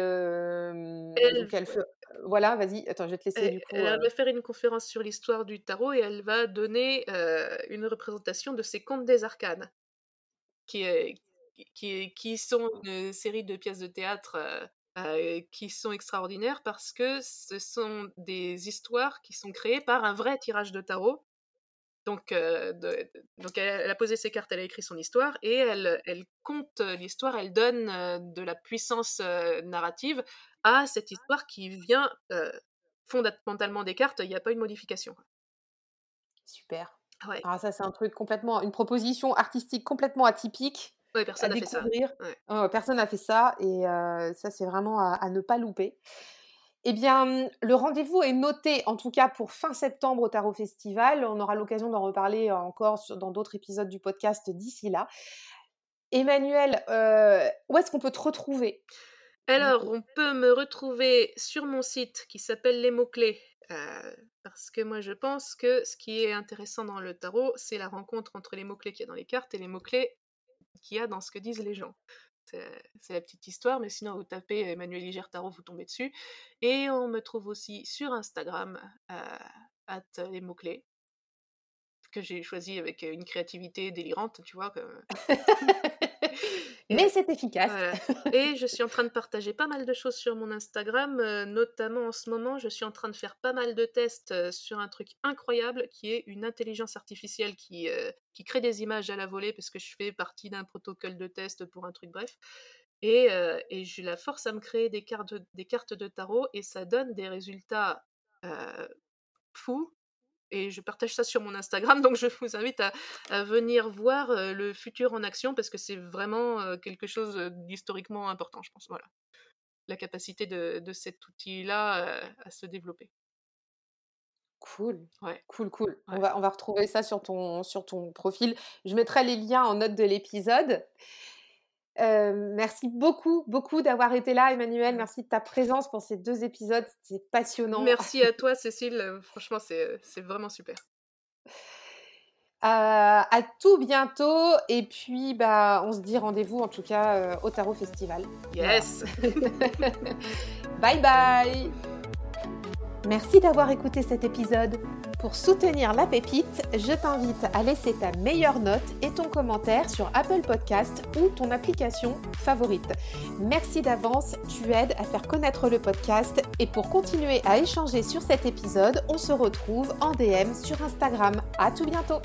Elle donc voilà, vas-y, attends, je vais te laisser Et du coup, elle heu va faire une conférence sur l'histoire du tarot et elle va donner, heu, une représentation de ces Contes des Arcanes, qui qui qui sont une série de pièces de théâtre, heu, qui sont extraordinaires parce que ce sont des histoires qui sont créées par un vrai tirage de tarot. Donc, donc elle, a posé ses cartes, elle a écrit son histoire et elle, elle compte l'histoire, elle donne de la puissance narrative à cette histoire qui vient fondamentalement des cartes. Il n'y a pas une modification. Super. Ah, ça, c'est un truc complètement, une proposition artistique complètement atypique. Ouais, personne n'a fait ça. Personne n'a fait ça et ça, c'est vraiment à, ne pas louper. Eh bien, mmh, le rendez-vous est noté, en tout cas pour fin septembre au Tarot Festival. On aura l'occasion d'en reparler encore dans d'autres épisodes du podcast d'ici là. Emmanuel, où est-ce qu'on peut te retrouver? Alors, on peut me retrouver sur mon site qui s'appelle Les mots-clés. parce que moi je pense que ce qui est intéressant dans le tarot, c'est la rencontre entre les mots-clés qu'il y a dans les cartes et les mots-clés qu'il y a dans ce que disent les gens. C'est la petite histoire, mais sinon vous tapez Emmanuel Liger Tarot, vous tombez dessus. Et on me trouve aussi sur Instagram, à les mots-clés, que j'ai choisi avec une créativité délirante, tu vois. Mais c'est efficace. Et je suis en train de partager pas mal de choses sur mon Instagram, notamment en ce moment, je suis en train de faire pas mal de tests sur un truc incroyable qui est une intelligence artificielle qui, qui crée des images à la volée parce que je fais partie d'un protocole de test pour un truc bref. Et, et je la force à me créer des cartes, des cartes de tarot et ça donne des résultats fous et je partage ça sur mon Instagram, donc je vous invite à, venir voir le futur en action parce que c'est vraiment quelque chose d'historiquement important, je pense. Voilà, la capacité de, cet outil-là à se développer. Cool, ouais. cool, cool. On, va, on va retrouver ça sur ton, sur ton profil. Je mettrai les liens en note de l'épisode. Euh, merci beaucoup, beaucoup d'avoir été là, Emmanuel. Merci de ta présence pour ces deux épisodes. C'était passionnant. Merci à toi, Cécile. Franchement, c'est vraiment super. Euh, à tout bientôt. Et puis, bah, on se dit rendez-vous en tout cas euh, au Tarot Festival. Yes. bye bye. Merci d'avoir écouté cet épisode. Pour soutenir la pépite, je t'invite à laisser ta meilleure note et ton commentaire sur Apple Podcast ou ton application favorite. Merci d'avance, tu aides à faire connaître le podcast et pour continuer à échanger sur cet épisode, on se retrouve en DM sur Instagram. À tout bientôt.